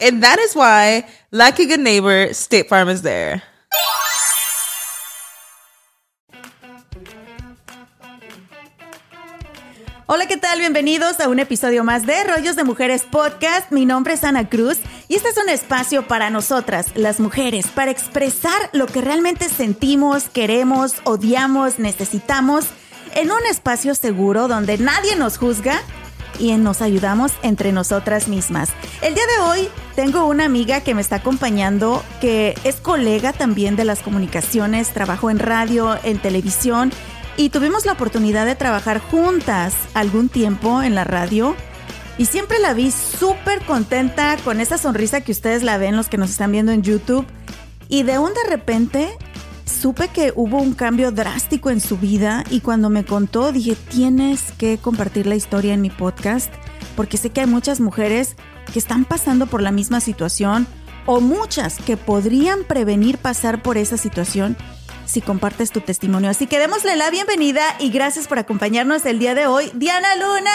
And that is why, like a good neighbor, State Farm is there. Hola, ¿qué tal? Bienvenidos a un episodio más de Rollos de Mujeres Podcast. Mi nombre es Ana Cruz y este es un espacio para nosotras, las mujeres, para expresar lo que realmente sentimos, queremos, odiamos, necesitamos, en un espacio seguro donde nadie nos juzga y nos ayudamos entre nosotras mismas. El día de hoy tengo una amiga que me está acompañando, que es colega también de las comunicaciones, trabajó en radio, en televisión y tuvimos la oportunidad de trabajar juntas algún tiempo en la radio. Y siempre la vi súper contenta con esa sonrisa que ustedes la ven, los que nos están viendo en YouTube. Y de un de repente supe que hubo un cambio drástico en su vida y cuando me contó dije, tienes que compartir la historia en mi podcast porque sé que hay muchas mujeres que están pasando por la misma situación o muchas que podrían prevenir pasar por esa situación si compartes tu testimonio. Así que démosle la bienvenida y gracias por acompañarnos el día de hoy, Diana Luna.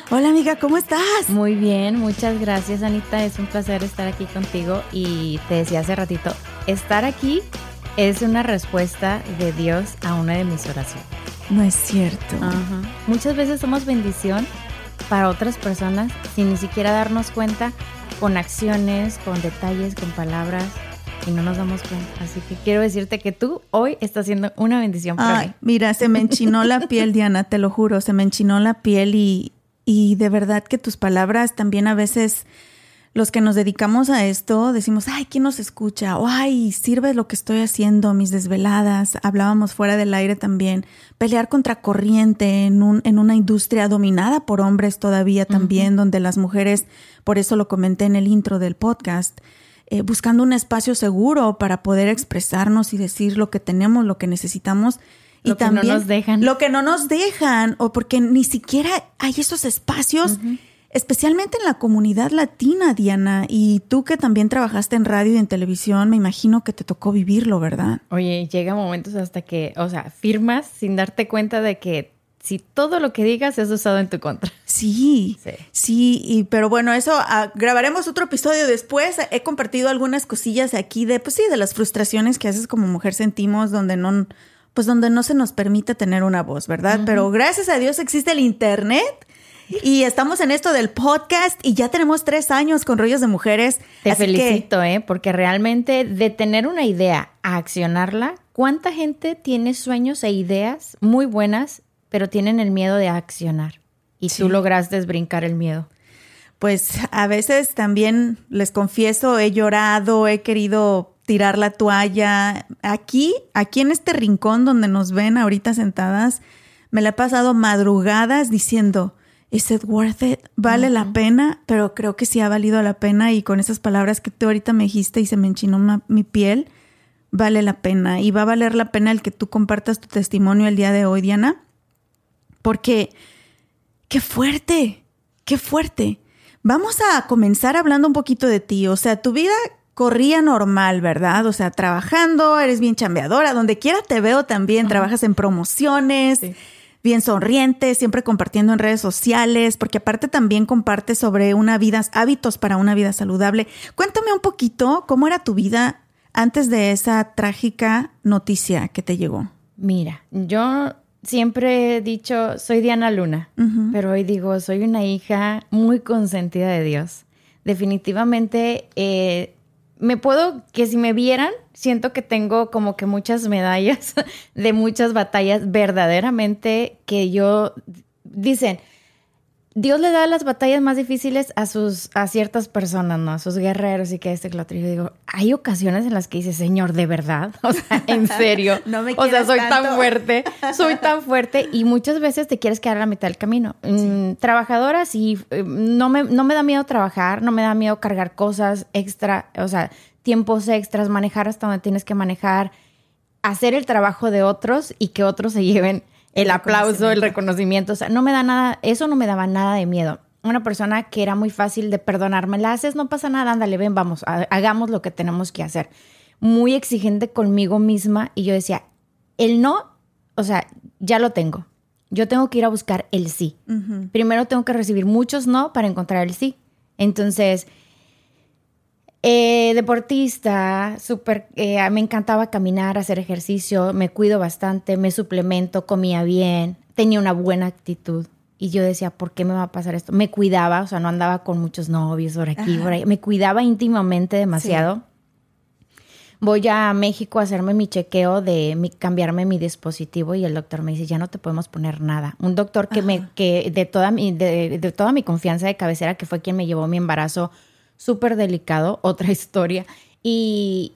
Hola amiga, ¿cómo estás? Muy bien, muchas gracias Anita, es un placer estar aquí contigo y te decía hace ratito, estar aquí es una respuesta de Dios a una de mis oraciones. No es cierto. Muchas veces somos bendición para otras personas sin ni siquiera darnos cuenta con acciones, con detalles, con palabras y no nos damos cuenta. Así que quiero decirte que tú hoy estás haciendo una bendición para mí. Mira, se me enchinó la piel, Diana, te lo juro, se me enchinó la piel y, y de verdad que tus palabras también a veces los que nos dedicamos a esto decimos, ay, ¿quién nos escucha? O ay, sirve lo que estoy haciendo, mis desveladas. Hablábamos fuera del aire también. Pelear contra corriente en, un, en una industria dominada por hombres todavía también, donde las mujeres, por eso lo comenté en el intro del podcast, eh, buscando un espacio seguro para poder expresarnos y decir lo que tenemos, lo que necesitamos. Lo y que también no nos dejan. lo que no nos dejan, o porque ni siquiera hay esos espacios, especialmente en la comunidad latina, Diana. Y tú que también trabajaste en radio y en televisión, me imagino que te tocó vivirlo, ¿verdad? Oye, llega momentos hasta que, o sea, firmas sin darte cuenta de que si todo lo que digas es usado en tu contra. Sí, Sí. sí, y, pero bueno, eso ah, grabaremos otro episodio después. He compartido algunas cosillas aquí de, pues sí, de las frustraciones que haces como mujer sentimos, donde no, pues donde no se nos permite tener una voz, ¿verdad? Pero gracias a Dios existe el internet y estamos en esto del podcast y ya tenemos tres años con rollos de mujeres. Te Así que- felicito, ¿eh? Porque realmente de tener una idea a accionarla, ¿cuánta gente tiene sueños e ideas muy buenas, pero tienen el miedo de accionar? Y tú lograste brincar el miedo. Pues a veces también les confieso, he llorado, he querido tirar la toalla. Aquí, aquí en este rincón donde nos ven ahorita sentadas, me la he pasado madrugadas diciendo, ¿is it worth it? ¿Vale la pena? Pero creo que sí ha valido la pena y con esas palabras que tú ahorita me dijiste y se me enchinó mi piel, vale la pena. Y va a valer la pena el que tú compartas tu testimonio el día de hoy, Diana. Porque Qué fuerte, qué fuerte. Vamos a comenzar hablando un poquito de ti. O sea, tu vida corría normal, ¿verdad? O sea, trabajando, eres bien chambeadora, donde quiera te veo también, trabajas en promociones, Sí. bien sonriente, siempre compartiendo en redes sociales, porque aparte también comparte sobre una vida, hábitos para una vida saludable. Cuéntame un poquito cómo era tu vida antes de esa trágica noticia que te llegó. Mira, yo siempre he dicho, soy Diana Luna, pero hoy digo, soy una hija muy consentida de Dios. Definitivamente, eh, me puedo, que si me vieran, siento que tengo como que muchas medallas de muchas batallas verdaderamente que yo, dicen, Dios le da las batallas más difíciles a sus a ciertas personas, ¿no? A sus guerreros y que este que lo otro. Yo digo, hay ocasiones en las que dice, Señor, de verdad, o sea, en serio. no me o sea, soy tanto. tan fuerte, soy tan fuerte y muchas veces te quieres quedar a la mitad del camino. Mm, trabajadora, sí, eh, no me, no me da miedo trabajar, no me da miedo cargar cosas extra, o sea, tiempos extras, manejar hasta donde tienes que manejar, hacer el trabajo de otros y que otros se lleven el, aplauso, el reconocimiento. O sea, no me da nada, eso no me daba nada de miedo. Una persona que era muy fácil de perdonarme, la haces, no pasa nada, ándale, ven, vamos, ha- hagamos lo que tenemos que hacer. Muy exigente conmigo misma y yo decía, el no, o sea, ya lo tengo. Yo tengo que ir a buscar el sí. Primero tengo que recibir muchos no para encontrar el sí. Entonces, eh, deportista, súper, eh, me encantaba caminar, hacer ejercicio, me cuido bastante, me suplemento, comía bien, tenía una buena actitud. Y yo decía, ¿por qué me va a pasar esto? Me cuidaba, o sea, no andaba con muchos novios por aquí, Ajá. por ahí. Me cuidaba íntimamente demasiado. Voy a México a hacerme mi chequeo de mi- cambiarme mi dispositivo y el doctor me dice, ya no te podemos poner nada. Un doctor que me, que de toda mi, de, de toda mi confianza de cabecera, que fue quien me llevó mi embarazo súper delicado, otra historia. Y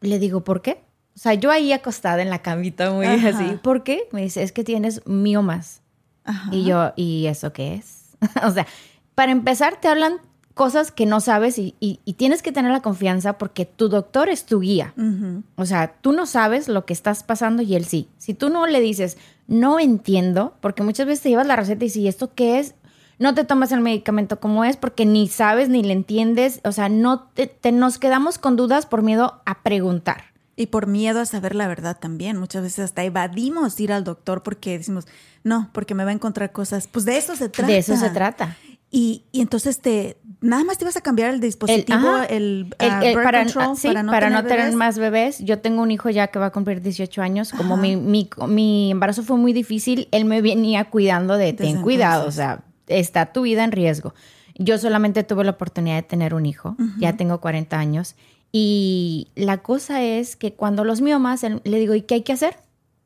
le digo, ¿por qué? O sea, yo ahí acostada en la camita muy Ajá. así, ¿por qué? Me dice, es que tienes miomas. Ajá. Y yo, ¿y eso qué es? o sea, para empezar, te hablan cosas que no sabes y, y- y tienes que tener la confianza porque tu doctor es tu guía. Ujú. O sea, tú no sabes lo que estás pasando y él sí. Si tú no le dices, no entiendo, porque muchas veces te llevas la receta y si esto qué es, no te tomas el medicamento como es porque ni sabes ni le entiendes. O sea, no te, te- nos quedamos con dudas por miedo a preguntar. Y por miedo a saber la verdad también. Muchas veces hasta evadimos ir al doctor porque decimos, no, porque me va a encontrar cosas. Pues de eso se trata. De eso se trata. Y, y entonces te, nada más te vas a cambiar el dispositivo, el, El- ah, el- birth para, control, sí, para no, tener, más bebés. Yo tengo un hijo ya que va a cumplir 18 años. Como mi, mi, mi embarazo fue muy difícil, él me venía cuidando de Desde ten cuidado, entonces. o sea, está tu vida en riesgo. Yo solamente tuve la oportunidad de tener un hijo, ya tengo 40 años. Y la cosa es que cuando los miomas, le digo, ¿y qué hay que hacer?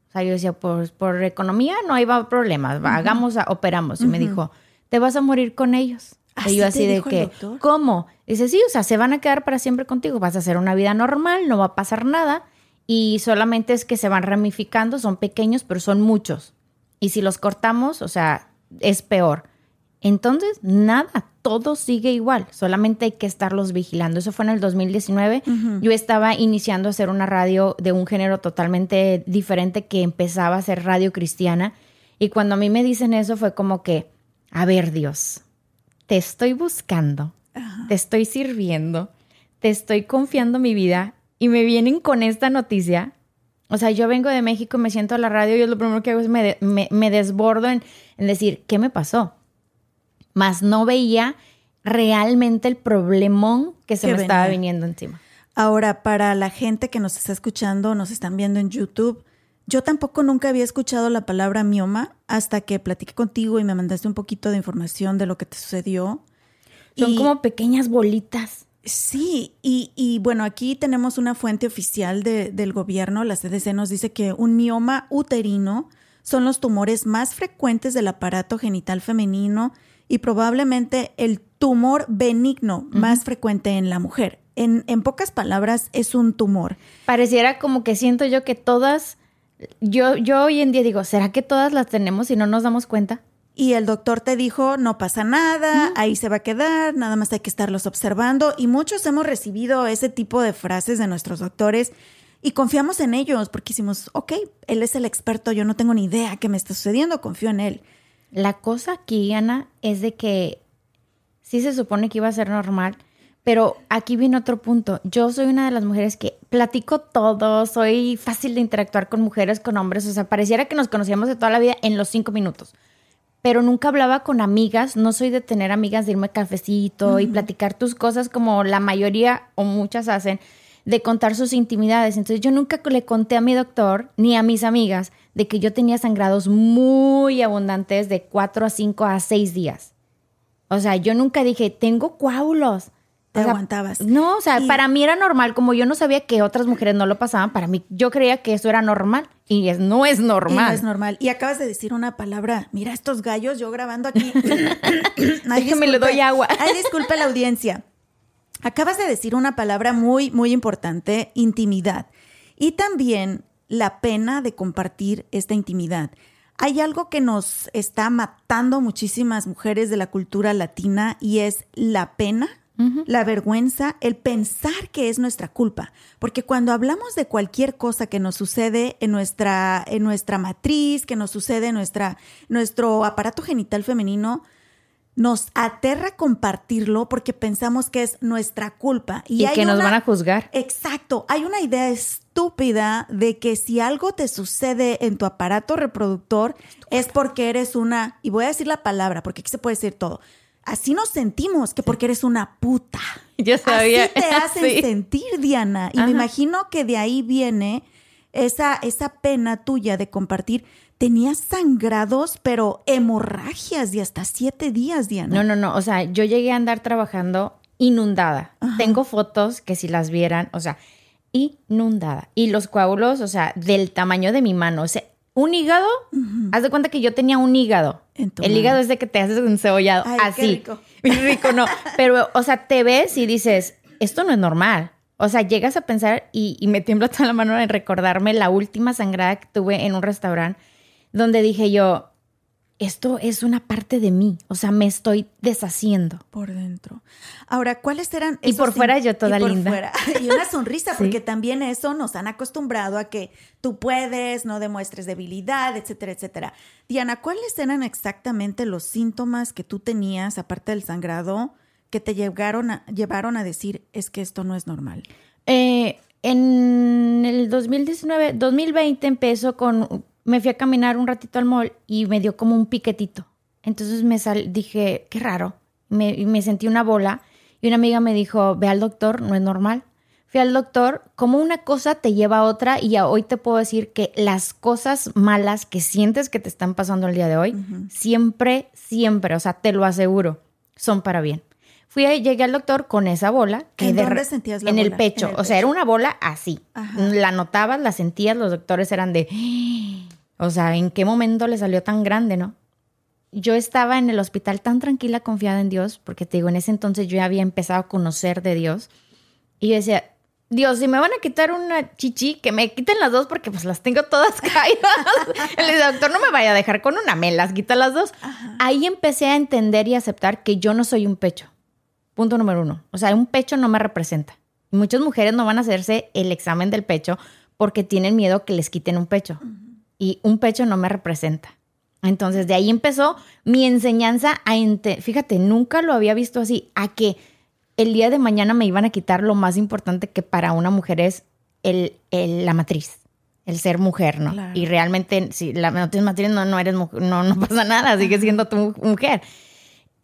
O sea, yo decía, pues por economía no hay problemas, va, hagamos, a- operamos. Y me dijo, te vas a morir con ellos. ¿Así y yo así de que? ¿cómo? Dice, sí, o sea, se van a quedar para siempre contigo, vas a hacer una vida normal, no va a pasar nada y solamente es que se van ramificando, son pequeños, pero son muchos. Y si los cortamos, o sea, es peor. Entonces, nada, todo sigue igual, solamente hay que estarlos vigilando. Eso fue en el 2019. Yo estaba iniciando a hacer una radio de un género totalmente diferente que empezaba a ser radio cristiana. Y cuando a mí me dicen eso fue como que, a ver Dios, te estoy buscando, te estoy sirviendo, te estoy confiando mi vida y me vienen con esta noticia. O sea, yo vengo de México, me siento a la radio y yo lo primero que hago es me, de- me- me desbordo en, en decir, ¿qué me pasó? Más no veía realmente el problemón que se Que me estaba viniendo encima. Ahora, para la gente que nos está escuchando, nos están viendo en YouTube, yo tampoco nunca había escuchado la palabra mioma hasta que platiqué contigo y me mandaste un poquito de información de lo que te sucedió. Son Y- como pequeñas bolitas. Sí, y, y bueno, aquí tenemos una fuente oficial de- del gobierno, la CDC nos dice que un mioma uterino son los tumores más frecuentes del aparato genital femenino y probablemente el tumor benigno más frecuente en la mujer. En, en pocas palabras, es un tumor. Pareciera como que siento yo que todas, yo, yo hoy en día digo, ¿será que todas las tenemos y no nos damos cuenta? Y el doctor te dijo, no pasa nada, ahí se va a quedar, nada más hay que estarlos observando. Y muchos hemos recibido ese tipo de frases de nuestros doctores y confiamos en ellos porque decimos, ok, él es el experto, yo no tengo ni idea qué me está sucediendo, confío en él. La cosa aquí, Ana, es de que sí se supone que iba a ser normal, Pero aquí viene otro punto. Yo soy una de las mujeres que platico todo, soy fácil de interactuar con mujeres, con hombres. O sea, pareciera que nos conocíamos de toda la vida en los cinco minutos. Pero nunca hablaba con amigas. No soy de tener amigas, de irme a cafecito y platicar tus cosas como la mayoría o muchas hacen, de contar sus intimidades. Entonces yo nunca le conté a mi doctor ni a mis amigas de que yo tenía sangrados muy abundantes de cuatro a cinco a seis días. O sea, yo nunca dije, tengo coágulos te aguantabas. No, o sea, para mí era normal, como yo no sabía que otras mujeres no lo pasaban, para mí yo creía que eso era normal y es, no es normal. no es normal. Y acabas de decir una palabra, mira estos gallos, yo grabando aquí. Déjame le doy agua. Ay, disculpe la audiencia. Acabas de decir una palabra muy, muy importante, intimidad. Y también la pena de compartir esta intimidad. Hay algo que nos está matando muchísimas mujeres de la cultura latina y es la pena la vergüenza, el pensar que es nuestra culpa. Porque cuando hablamos de cualquier cosa que nos sucede en nuestra, en nuestra matriz, que nos sucede en nuestra, nuestro aparato genital femenino, nos aterra compartirlo porque pensamos que es nuestra culpa. Y, que nos van a juzgar. Exacto. Hay una idea estúpida de que si algo te sucede en tu aparato reproductor es porque eres una, y voy a decir la palabra porque aquí se puede decir todo, así nos sentimos, que porque eres una puta. Yo sabía. Así te hacen sentir, Diana. Y me imagino que de ahí viene esa, esa pena tuya de compartir. Tenías sangrados, pero hemorragias de hasta siete días, Diana. No, no, no. O sea, yo llegué a andar trabajando inundada. Tengo fotos que si las vieran, o sea, inundada. Y los coágulos, o sea, del tamaño de mi mano. O sea, un hígado, haz de cuenta que yo tenía un hígado. El hígado es de que te haces un cebollado. así. Qué rico. rico, no. Pero, o sea, te ves y dices, esto no es normal. O sea, llegas a pensar y, y me tiembla toda la mano en recordarme la última sangrada que tuve en un restaurante donde dije yo, esto es una parte de mí, o sea, me estoy deshaciendo. Por dentro. Ahora, ¿cuáles eran... Y por fuera yo toda y linda. Y una sonrisa, porque también eso nos han acostumbrado a que tú puedes, no demuestres debilidad, etcétera, etcétera. Diana, ¿cuáles eran exactamente los síntomas que tú tenías, aparte del sangrado, que te llevaron a, llevaron a decir, es que esto no es normal? Eh, en el 2019, 2020 empezó con me fui a caminar un ratito al mall y me dio como un piquetito. Entonces me sal, dije, qué raro. Me, me sentí una bola y una amiga me dijo, ve al doctor, no es normal. Fui al doctor, como una cosa te lleva a otra y hoy te puedo decir que las cosas malas que sientes que te están pasando el día de hoy, siempre, siempre, o sea, te lo aseguro, son para bien. Fui a, llegué al doctor con esa bola. Que ¿En dónde sentías la en bola? El pecho. o sea, era una bola así. La notabas, la sentías, los doctores eran de... O sea, ¿en qué momento le salió tan grande, no? Yo estaba en el hospital tan tranquila, confiada en Dios, porque te digo, en ese entonces yo ya había empezado a conocer de Dios. Y yo decía, Dios, si me van a quitar una chichi, que me quiten las dos porque pues las tengo todas caídas. el doctor no me vaya a dejar con una, me las quita las dos. Ahí empecé a entender y aceptar que yo no soy un pecho. Punto número uno. O sea, un pecho no me representa. muchas mujeres no van a hacerse el examen del pecho porque tienen miedo que les quiten un pecho y un pecho no me representa. Entonces de ahí empezó mi enseñanza a, fíjate, nunca lo había visto así, a que el día de mañana me iban a quitar lo más importante que para una mujer es el, la matriz, el ser mujer, ¿no? Y realmente si la no tienes matriz no, no eres no, no pasa nada, sigues siendo tu mujer.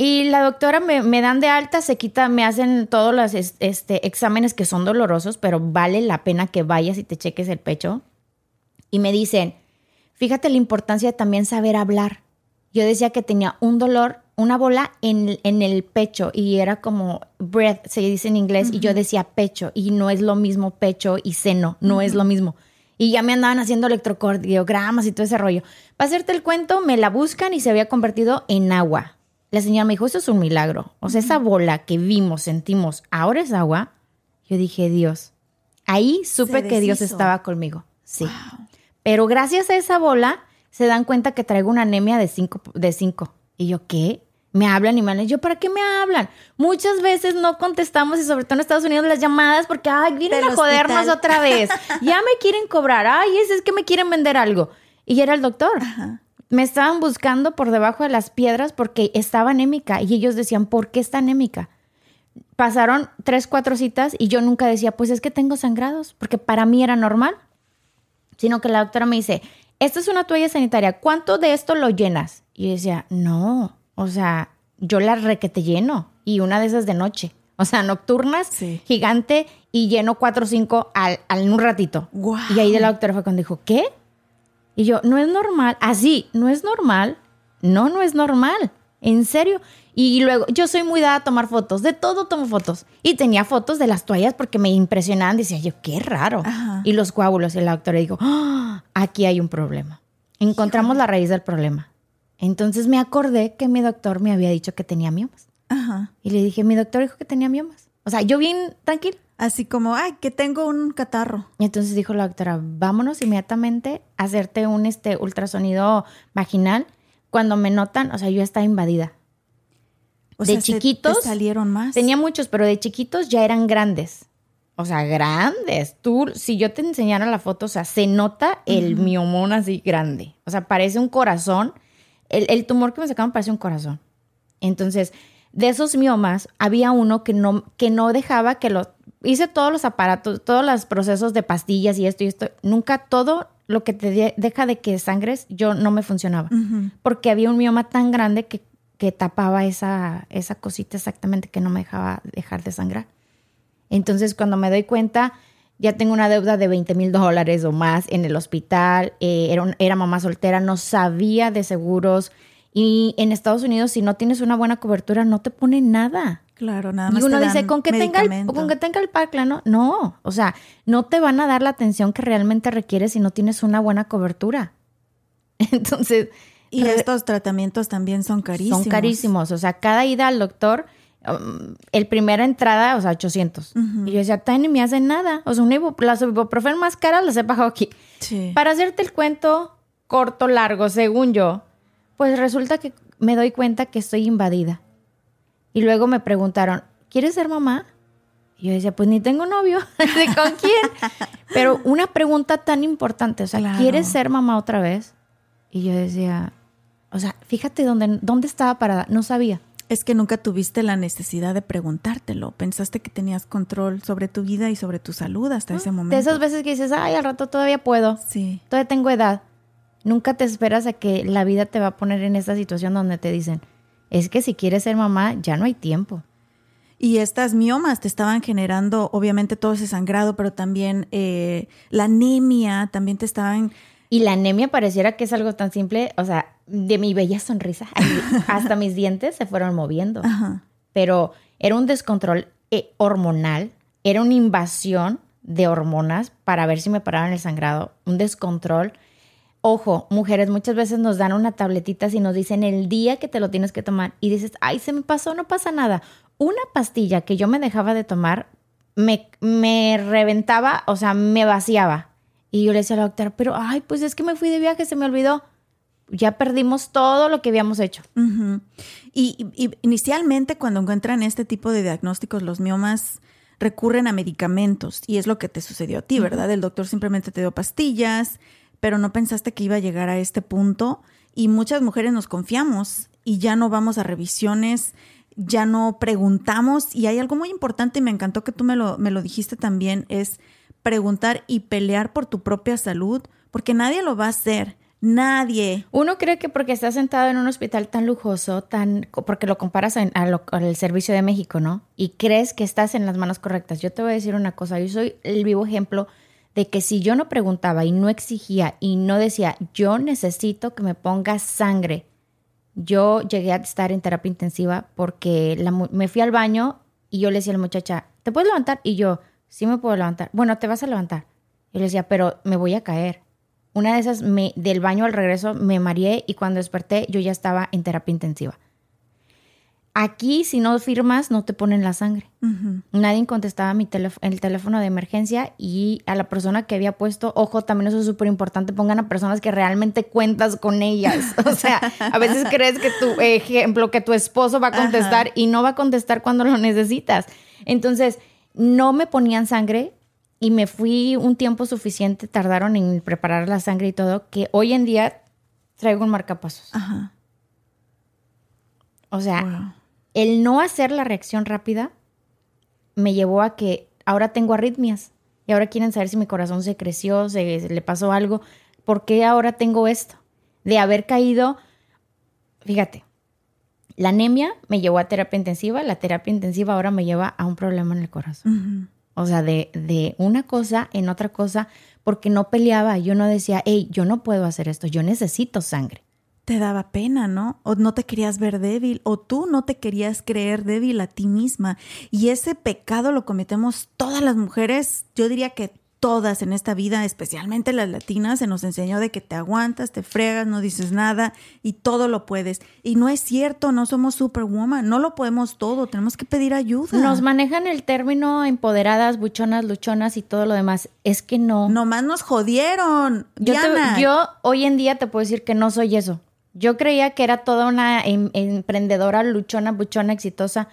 Y la doctora me, me, dan de alta, se quita, me hacen todos los este, exámenes que son dolorosos, pero vale la pena que vayas y te cheques el pecho. Y me dicen, Fíjate la importancia de también saber hablar. Yo decía que tenía un dolor, una bola en, en el pecho y era como breath, se dice en inglés, y yo decía pecho y no es lo mismo pecho y seno, no es lo mismo. Y ya me andaban haciendo electrocardiogramas y todo ese rollo. Para hacerte el cuento, me la buscan y se había convertido en agua. La señora me dijo, eso es un milagro. O sea, esa bola que vimos, sentimos, ahora es agua. Yo dije, Dios. Ahí supe que Dios estaba conmigo. Sí. Pero gracias a esa bola se dan cuenta que traigo una anemia de 5. De cinco. Y yo, ¿qué? Me hablan y me hablan. Yo, ¿para qué me hablan? Muchas veces no contestamos y sobre todo en Estados Unidos las llamadas porque, ay, vienen a jodernos otra vez. ya me quieren cobrar. Ay, es, es que me quieren vender algo. Y era el doctor. Me estaban buscando por debajo de las piedras porque estaba anémica y ellos decían, ¿por qué está anémica? pasaron tres, cuatro citas y yo nunca decía, pues es que tengo sangrados, porque para mí era normal. Sino que la doctora me dice, esta es una toalla sanitaria, ¿cuánto de esto lo llenas? Y yo decía, no, o sea, yo la requete lleno y una de esas de noche. O sea, nocturnas, gigante y lleno cuatro o cinco al, en un ratito. Y ahí de la doctora fue cuando dijo, ¿qué? Y yo, no es normal. Así, no es normal. No, no es normal. En serio. Y luego, yo soy muy dada a tomar fotos, de todo tomo fotos. Y tenía fotos de las toallas porque me impresionaban. Decía yo, qué raro. Y los coágulos. Y la doctora dijo, ¡Ah! aquí hay un problema. Encontramos la raíz del problema. Entonces me acordé que mi doctor me había dicho que tenía miomas. Ajá. Y le dije, mi doctor dijo que tenía miomas. O sea, yo bien tranquilo. Así como, ay, que tengo un catarro. Y entonces dijo la doctora, vámonos inmediatamente a hacerte un este ultrasonido vaginal. Cuando me notan, o sea, yo estaba invadida. O de chiquitos. salieron más. Tenía muchos, pero de chiquitos ya eran grandes. O sea, grandes. Tú, si yo te enseñara la foto, o sea, se nota el miomón así grande. O sea, parece un corazón. El, el tumor que me sacaron parece un corazón. Entonces, de esos miomas, había uno que no, que no dejaba que lo... Hice todos los aparatos, todos los procesos de pastillas y esto y esto. Nunca todo lo que te deja de que sangres, yo no me funcionaba. Porque había un mioma tan grande que, que tapaba esa, esa cosita exactamente que no me dejaba dejar de sangrar. Entonces, cuando me doy cuenta, ya tengo una deuda de 20 mil dólares o más en el hospital, eh, era, era mamá soltera, no sabía de seguros, y en Estados Unidos, si no tienes una buena cobertura, no te pone nada. Claro, nada más. Y uno dice, con que, tenga el, con que tenga el ¿no? No, o sea, no te van a dar la atención que realmente requieres si no tienes una buena cobertura. Entonces... Y estos tratamientos también son carísimos. Son carísimos. O sea, cada ida al doctor, um, el primera entrada, o sea, 800. Y yo decía, ni me hacen nada. O sea, las ibuprofen más caras las he pagado aquí. Sí. Para hacerte el cuento corto, largo, según yo, pues resulta que me doy cuenta que estoy invadida. Y luego me preguntaron, ¿quieres ser mamá? Y yo decía, pues ni tengo novio. ¿Con quién? Pero una pregunta tan importante, o sea, ¿quieres ser mamá otra vez? Y yo decía, o sea, fíjate dónde, dónde estaba parada, no sabía. Es que nunca tuviste la necesidad de preguntártelo. Pensaste que tenías control sobre tu vida y sobre tu salud hasta ese momento. De esas veces que dices, ay, al rato todavía puedo. Sí. Todavía tengo edad. Nunca te esperas a que la vida te va a poner en esta situación donde te dicen, es que si quieres ser mamá, ya no hay tiempo. Y estas miomas te estaban generando, obviamente, todo ese sangrado, pero también eh, la anemia, también te estaban... Y la anemia pareciera que es algo tan simple, o sea, de mi bella sonrisa, hasta mis dientes se fueron moviendo. Pero era un descontrol eh, hormonal, era una invasión de hormonas para ver si me paraban el sangrado, un descontrol Ojo, mujeres, muchas veces nos dan una tabletita y nos dicen el día que te lo tienes que tomar y dices, ay, se me pasó, no pasa nada. Una pastilla que yo me dejaba de tomar me, me reventaba, o sea, me vaciaba. Y yo le decía a la doctora, pero, ay, pues es que me fui de viaje, se me olvidó. Ya perdimos todo lo que habíamos hecho. y, inicialmente cuando encuentran este tipo de diagnósticos, los miomas recurren a medicamentos y es lo que te sucedió a ti, ¿verdad? El doctor simplemente te dio pastillas, pero no pensaste que iba a llegar a este punto y muchas mujeres nos confiamos y ya no vamos a revisiones, ya no preguntamos y hay algo muy importante y me encantó que tú me lo, me lo dijiste también, es preguntar y pelear por tu propia salud, porque nadie lo va a hacer. Nadie. Uno cree que porque estás sentado en un hospital tan lujoso, tan porque lo comparas al servicio de México, ¿no? Y crees que estás en las manos correctas. Yo te voy a decir una cosa, yo soy el vivo ejemplo de que si yo no preguntaba y no exigía y no decía, yo necesito que me ponga sangre, yo llegué a estar en terapia intensiva porque me fui al baño y yo le decía a la muchacha, ¿te puedes levantar? Y yo, sí me puedo levantar. Bueno, te vas a levantar. Y le decía, pero me voy a caer. Una de esas, me, del baño al regreso, me mareé y cuando desperté yo ya estaba en terapia intensiva. Aquí, si no firmas, no te ponen la sangre. Nadie contestaba mi el teléfono de emergencia y a la persona que había puesto, ojo, también eso es súper importante, pongan a personas que realmente cuentas con ellas. O sea, a veces crees que tu ejemplo, que tu esposo va a contestar y no va a contestar cuando lo necesitas. Entonces, no me ponían sangre y me fui un tiempo suficiente, tardaron en preparar la sangre y todo, que hoy en día traigo un marcapasos. O sea, el no hacer la reacción rápida me llevó a que ahora tengo arritmias y ahora quieren saber si mi corazón se creció, se, se le pasó algo. ¿Por qué ahora tengo esto? De haber caído, fíjate, la anemia me llevó a terapia intensiva, la terapia intensiva ahora me lleva a un problema en el corazón. O sea, de, de, una cosa en otra cosa, porque no peleaba, yo no decía, hey, yo no puedo hacer esto, yo necesito sangre. Te daba pena, ¿no? O no te querías ver débil, o tú no te querías creer débil a ti misma. Y ese pecado lo cometemos todas las mujeres, yo diría que todas en esta vida, especialmente las latinas, se nos enseñó de que te aguantas, te fregas, no dices nada y todo lo puedes. Y no es cierto, no somos superwoman, no lo podemos todo, tenemos que pedir ayuda. Nos manejan el término empoderadas, buchonas, luchonas y todo lo demás. Es que no. Nomás nos jodieron. Yo, te, yo hoy en día te puedo decir que no soy eso. Yo creía que era toda una em, emprendedora, luchona, buchona, exitosa.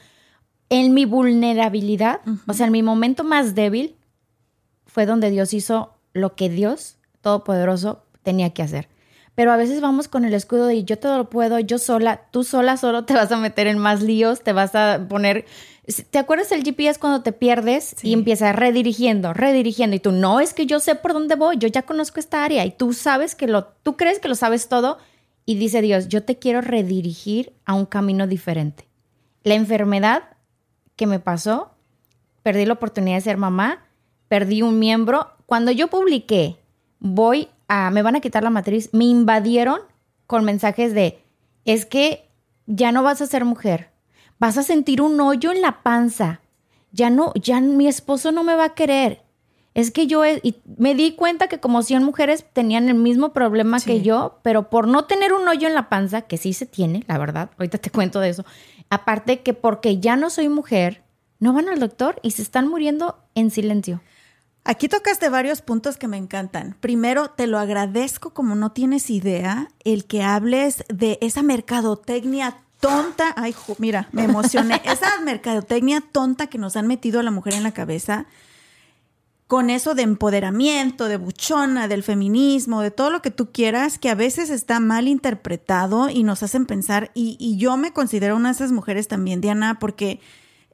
En mi vulnerabilidad, o sea, en mi momento más débil, fue donde Dios hizo lo que Dios Todopoderoso tenía que hacer. Pero a veces vamos con el escudo de yo todo lo puedo, yo sola, tú sola solo te vas a meter en más líos, te vas a poner... ¿Te acuerdas del GPS cuando te pierdes y empiezas redirigiendo, redirigiendo y tú no es que yo sé por dónde voy, yo ya conozco esta área y tú sabes que lo, tú crees que lo sabes todo y dice Dios, yo te quiero redirigir a un camino diferente. La enfermedad que me pasó, perdí la oportunidad de ser mamá, perdí un miembro. Cuando yo publiqué, voy a, me van a quitar la matriz, me invadieron con mensajes de, es que ya no vas a ser mujer, vas a sentir un hoyo en la panza, ya no, ya mi esposo no me va a querer. Es que yo y me di cuenta que como 100 mujeres tenían el mismo problema que yo, pero por no tener un hoyo en la panza, que sí se tiene, la verdad, ahorita te cuento de eso, aparte que porque ya no soy mujer, no van al doctor y se están muriendo en silencio. Aquí tocaste varios puntos que me encantan. Primero, te lo agradezco como no tienes idea el que hables de esa mercadotecnia tonta. Ay, mira, me emocioné. esa mercadotecnia tonta que nos han metido a la mujer en la cabeza con eso de empoderamiento, de buchona, del feminismo, de todo lo que tú quieras, que a veces está mal interpretado y nos hacen pensar, y, y yo me considero una de esas mujeres también, Diana, porque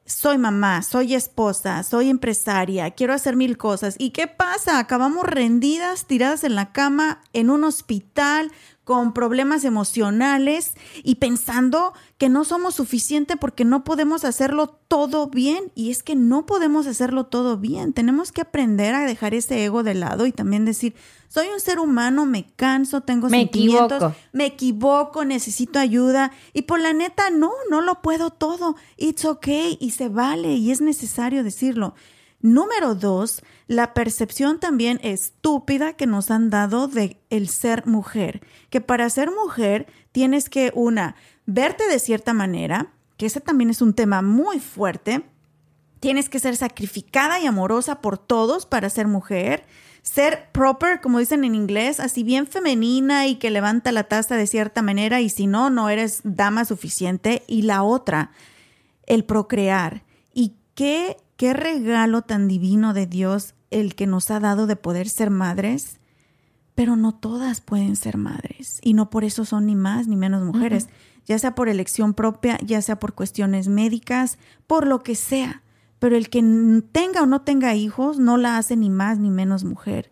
soy mamá, soy esposa, soy empresaria, quiero hacer mil cosas. ¿Y qué pasa? Acabamos rendidas, tiradas en la cama, en un hospital, con problemas emocionales y pensando que no somos suficiente porque no podemos hacerlo todo bien. Y es que no podemos hacerlo todo bien. Tenemos que aprender a dejar ese ego de lado y también decir, soy un ser humano, me canso, tengo me sentimientos, me equivoco, necesito ayuda. Y por la neta, no, no lo puedo todo. It's okay y se vale y es necesario decirlo. Número dos, la percepción también estúpida que nos han dado de el ser mujer, que para ser mujer tienes que una verte de cierta manera, que ese también es un tema muy fuerte. Tienes que ser sacrificada y amorosa por todos para ser mujer. Ser proper, como dicen en inglés, así bien femenina y que levanta la taza de cierta manera y si no, no eres dama suficiente. Y la otra, el procrear. ¿Y qué qué regalo tan divino de Dios el que nos ha dado de poder ser madres, pero no todas pueden ser madres y no por eso son ni más ni menos mujeres, ya sea por elección propia, ya sea por cuestiones médicas, por lo que sea. Pero el que tenga o no tenga hijos no la hace ni más ni menos mujer.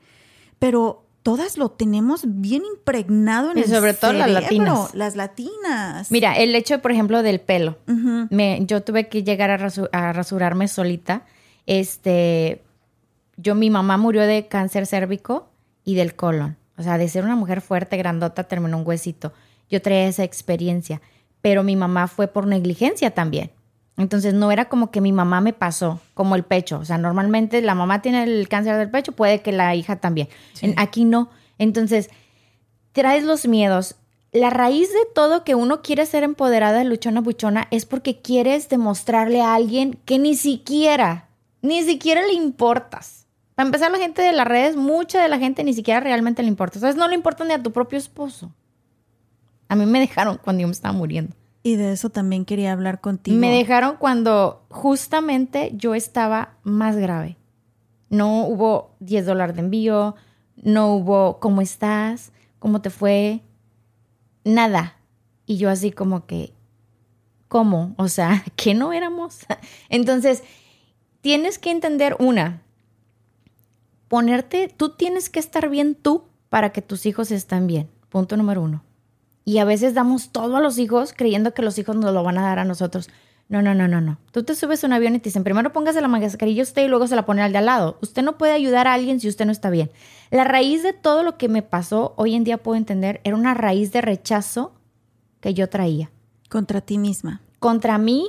Pero todas lo tenemos bien impregnado en y sobre todo las latinas. Las latinas. Mira, el hecho, por ejemplo, del pelo. me, yo tuve que llegar a, rasurarme solita. Este, yo, mi mamá murió de cáncer cérvico y del colon. O sea, de ser una mujer fuerte, grandota, terminó un huesito. Yo traía esa experiencia. Pero mi mamá fue por negligencia también. Entonces no era como que mi mamá me pasó, como el pecho. O sea, normalmente la mamá tiene el cáncer del pecho, puede que la hija también. aquí no. Entonces, traes los miedos. La raíz de todo que uno quiere ser empoderada, luchona, buchona, es porque quieres demostrarle a alguien que ni siquiera, ni siquiera le importas. Para empezar, la gente de las redes, mucha de la gente ni siquiera realmente le importa. ¿Sabes? No le importa ni a tu propio esposo. A mí me dejaron cuando yo me estaba muriendo. Y de eso también quería hablar contigo. Me dejaron cuando justamente yo estaba más grave. No hubo 10 dólares de envío, no hubo ¿cómo estás? ¿Cómo te fue? Nada. Y yo así como que, ¿cómo? O sea, que no éramos. Entonces, tienes que entender una, ponerte, tú tienes que estar bien tú para que tus hijos estén bien. Punto número uno. Y a veces damos todo a los hijos creyendo que los hijos nos lo van a dar a nosotros. No, no, no, no, no. Tú te subes a un avión y te dicen, primero póngase la mascarilla usted y luego se la pone al de al lado. Usted no puede ayudar a alguien si usted no está bien. La raíz de todo lo que me pasó, hoy en día puedo entender, era una raíz de rechazo que yo traía. Contra ti misma. Contra mí,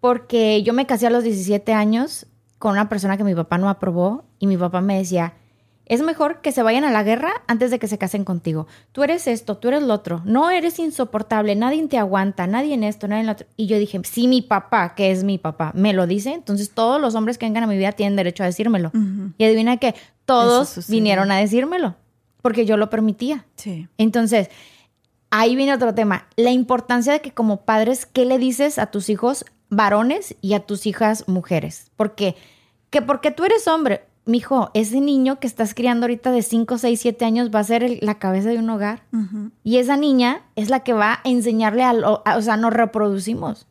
porque yo me casé a los 17 años con una persona que mi papá no aprobó y mi papá me decía, es mejor que se vayan a la guerra antes de que se casen contigo. Tú eres esto, tú eres lo otro. No eres insoportable, nadie te aguanta, nadie en esto, nadie en lo otro. Y yo dije, sí, mi papá, que es mi papá, me lo dice. Entonces todos los hombres que vengan a mi vida tienen derecho a decírmelo. Y adivina que todos vinieron a decírmelo, porque yo lo permitía. Sí. Entonces, ahí viene otro tema. La importancia de que como padres, ¿qué le dices a tus hijos varones y a tus hijas mujeres? Porque, que porque tú eres hombre, mijo, ese niño que estás criando ahorita de 5, 6, 7 años va a ser la cabeza de un hogar. Y esa niña es la que va a enseñarle a, o sea, nos reproducimos.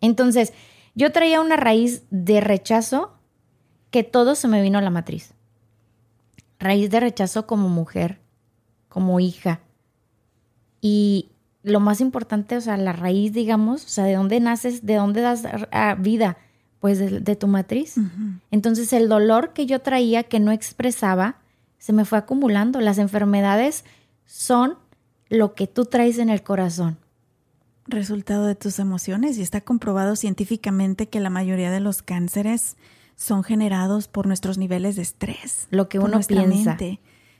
Entonces, yo traía una raíz de rechazo que todo se me vino a la matriz. Raíz de rechazo como mujer, como hija. Y lo más importante, o sea, la raíz, digamos, o sea, de dónde naces, de dónde das vida pues de, tu matriz. Entonces el dolor que yo traía, que no expresaba, se me fue acumulando. Las enfermedades son lo que tú traes en el corazón. Resultado de tus emociones y está comprobado científicamente que la mayoría de los cánceres son generados por nuestros niveles de estrés. Lo que uno piensa.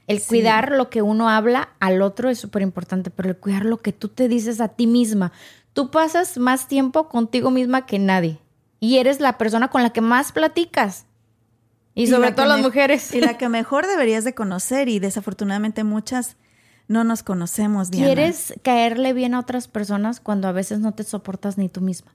El cuidar lo que uno habla al otro es súper importante, pero el cuidar lo que tú te dices a ti misma. Tú pasas más tiempo contigo misma que nadie y eres la persona con la que más platicas. Y, sobre todo las mujeres. Y la que mejor deberías de conocer y desafortunadamente muchas no nos conocemos, Diana. ¿Quieres caerle bien a otras personas cuando a veces no te soportas ni tú misma?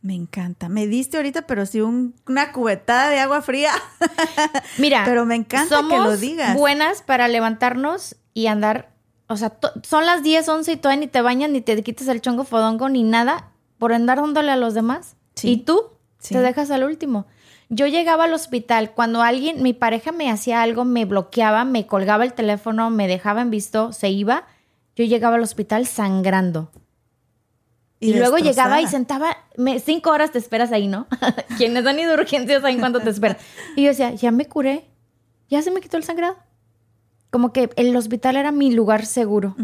Me encanta. Me diste ahorita, pero sí una cubetada de agua fría. Mira, pero me encanta que lo digas. buenas para levantarnos y andar. O sea, son las 10, 11 y todavía ni te bañas, ni te quitas el chongo fodongo, ni nada por andar dándole a los demás. Y tú te dejas al último. Yo llegaba al hospital cuando alguien, mi pareja me hacía algo, me bloqueaba, me colgaba el teléfono, me dejaba en visto, se iba. Yo llegaba al hospital sangrando. Y, luego llegaba y sentaba, cinco horas te esperas ahí, ¿no? Quienes han ido a urgencias saben cuánto te esperas. Y yo decía, ya me curé, ya se me quitó el sangrado. Como que el hospital era mi lugar seguro.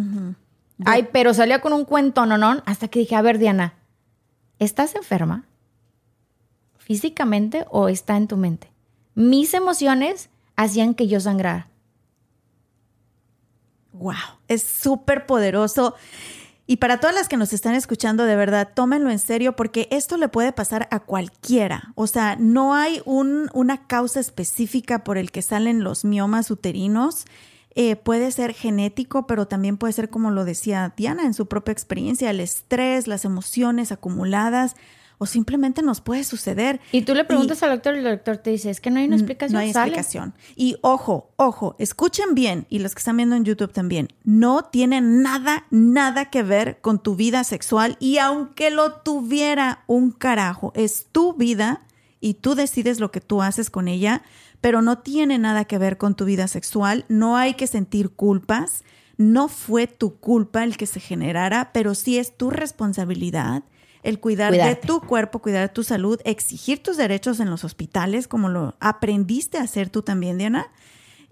Ay, pero salía con un cuento, no, no, hasta que dije, a ver, Diana, ¿estás enferma? Físicamente o está en tu mente. Mis emociones hacían que yo sangrara. Wow, es súper poderoso. Y para todas las que nos están escuchando, de verdad, tómenlo en serio porque esto le puede pasar a cualquiera. O sea, no hay un, una causa específica por el que salen los miomas uterinos. Eh, puede ser genético, pero también puede ser, como lo decía Diana en su propia experiencia, el estrés, las emociones acumuladas o simplemente nos puede suceder. Y tú le preguntas al doctor y el doctor te dice, es que no hay una explicación. No hay explicación. Y ojo, ojo, escuchen bien, y los que están viendo en YouTube también, no tiene nada, nada que ver con tu vida sexual y aunque lo tuviera un carajo, es tu vida y tú decides lo que tú haces con ella, pero no tiene nada que ver con tu vida sexual, no hay que sentir culpas, no fue tu culpa el que se generara, pero sí es tu responsabilidad el cuidar de tu cuerpo, cuidar de tu salud, exigir tus derechos en los hospitales, como lo aprendiste a hacer tú también, Diana,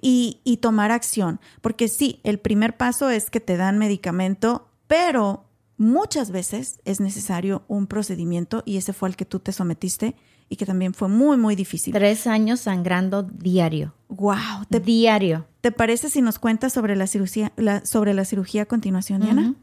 y, y tomar acción. Porque sí, el primer paso es que te dan medicamento, pero muchas veces es necesario un procedimiento y ese fue el que tú te sometiste y que también fue muy, muy difícil. Tres años sangrando diario. Wow. diario. ¿Te parece si nos cuentas sobre la cirugía, sobre la cirugía a continuación, Diana?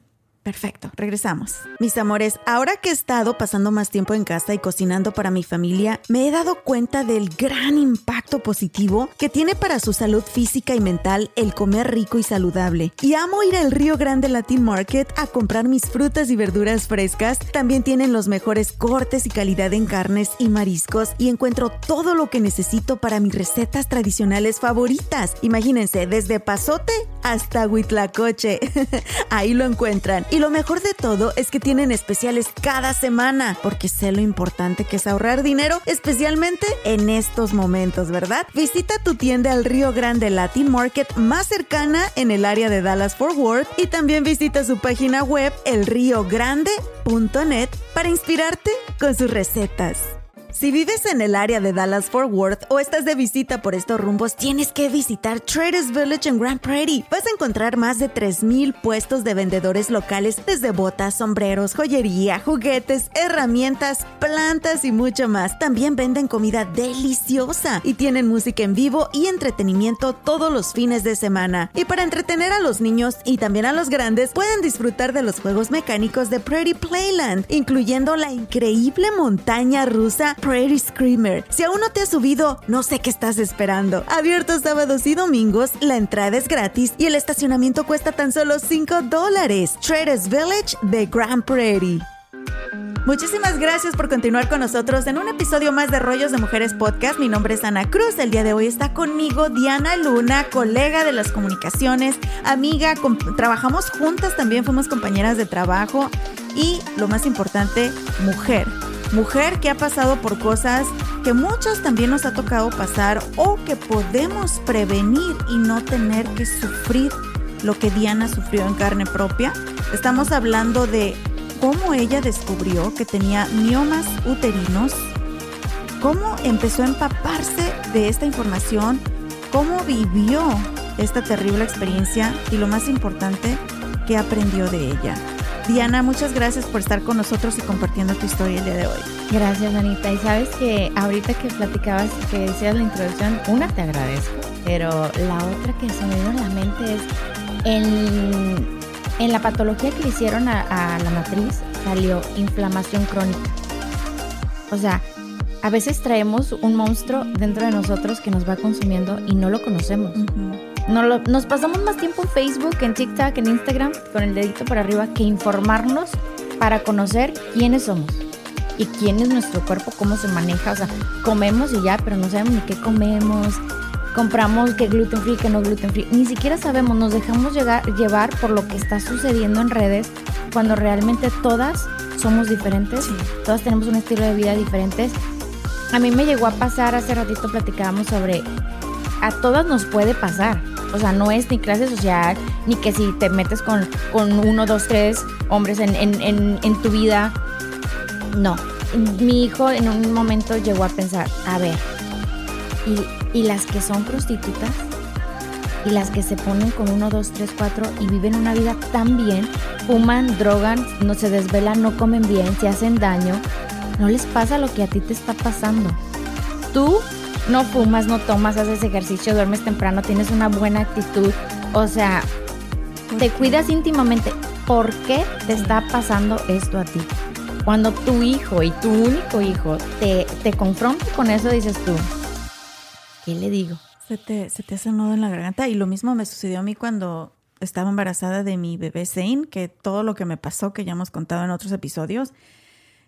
Perfecto, regresamos. Mis amores, ahora que he estado pasando más tiempo en casa y cocinando para mi familia, me he dado cuenta del gran impacto positivo que tiene para su salud física y mental el comer rico y saludable. Y amo ir al Río Grande Latin Market a comprar mis frutas y verduras frescas. También tienen los mejores cortes y calidad en carnes y mariscos y encuentro todo lo que necesito para mis recetas tradicionales favoritas. Imagínense, desde pasote hasta huitlacoche. Ahí lo encuentran Y lo mejor de todo es que tienen especiales cada semana, porque sé lo importante que es ahorrar dinero, especialmente en estos momentos, ¿verdad? Visita tu tienda al Río Grande Latin Market más cercana en el área de Dallas Fort Worth y también visita su página web elriogrande.net para inspirarte con sus recetas. Si vives en el área de Dallas Fort Worth o estás de visita por estos rumbos, tienes que visitar Traders Village en Grand Prairie. Vas a encontrar más de 3.000 puestos de vendedores locales, desde botas, sombreros, joyería, juguetes, herramientas, plantas y mucho más. También venden comida deliciosa y tienen música en vivo y entretenimiento todos los fines de semana. Y para entretener a los niños y también a los grandes, pueden disfrutar de los juegos mecánicos de Prairie Playland, incluyendo la increíble montaña rusa Prairie Screamer. Si aún no te has subido, no sé qué estás esperando. Abierto sábados y domingos, la entrada es gratis y el estacionamiento cuesta tan solo 5 dólares. Traders Village de Grand Prairie. Muchísimas gracias por continuar con nosotros en un episodio más de Rollos de Mujeres Podcast. Mi nombre es Ana Cruz. El día de hoy está conmigo Diana Luna, colega de las comunicaciones, amiga, trabajamos juntas también, fuimos compañeras de trabajo y, lo más importante, mujer mujer que ha pasado por cosas que muchos también nos ha tocado pasar o que podemos prevenir y no tener que sufrir lo que Diana sufrió en carne propia. Estamos hablando de cómo ella descubrió que tenía miomas uterinos, cómo empezó a empaparse de esta información, cómo vivió esta terrible experiencia y lo más importante, qué aprendió de ella. Diana, muchas gracias por estar con nosotros y compartiendo tu historia el día de hoy. Gracias, Anita. Y sabes que ahorita que platicabas, que decías la introducción, una te agradezco, pero la otra que se me dio en la mente es en, en la patología que le hicieron a, la matriz salió inflamación crónica. O sea, a veces traemos un monstruo dentro de nosotros que nos va consumiendo y no lo conocemos nos, pasamos más tiempo en Facebook, en TikTok, en Instagram, con el dedito para arriba, que informarnos para conocer quiénes somos y quién es nuestro cuerpo, cómo se maneja. O sea, comemos y ya, pero no sabemos ni qué comemos. Compramos que gluten free, que no gluten free. Ni siquiera sabemos, nos dejamos llegar, llevar por lo que está sucediendo en redes cuando realmente todas somos diferentes. Todas tenemos un estilo de vida diferente. A mí me llegó a pasar, hace ratito platicábamos sobre, a todas nos puede pasar. O sea, no es ni clase social, ni que si te metes con, con uno, dos, tres hombres en, en tu vida. No. Mi hijo en un momento llegó a pensar, a ver, ¿y, y las que son prostitutas? y las que se ponen con uno, dos, tres, cuatro y viven una vida tan bien, fuman, drogan, no se desvelan, no comen bien, se hacen daño, no les pasa lo que a ti te está pasando. Tú no fumas, no tomas, haces ejercicio, duermes temprano, tienes una buena actitud, o sea, te cuidas íntimamente. ¿Por qué te está pasando esto a ti? Cuando tu hijo y tu único hijo te, te confronta con eso, dices tú, ¿qué le digo? Se te, se te hace un nudo en la garganta y lo mismo me sucedió a mí cuando estaba embarazada de mi bebé Zane, que todo lo que me pasó, que ya hemos contado en otros episodios,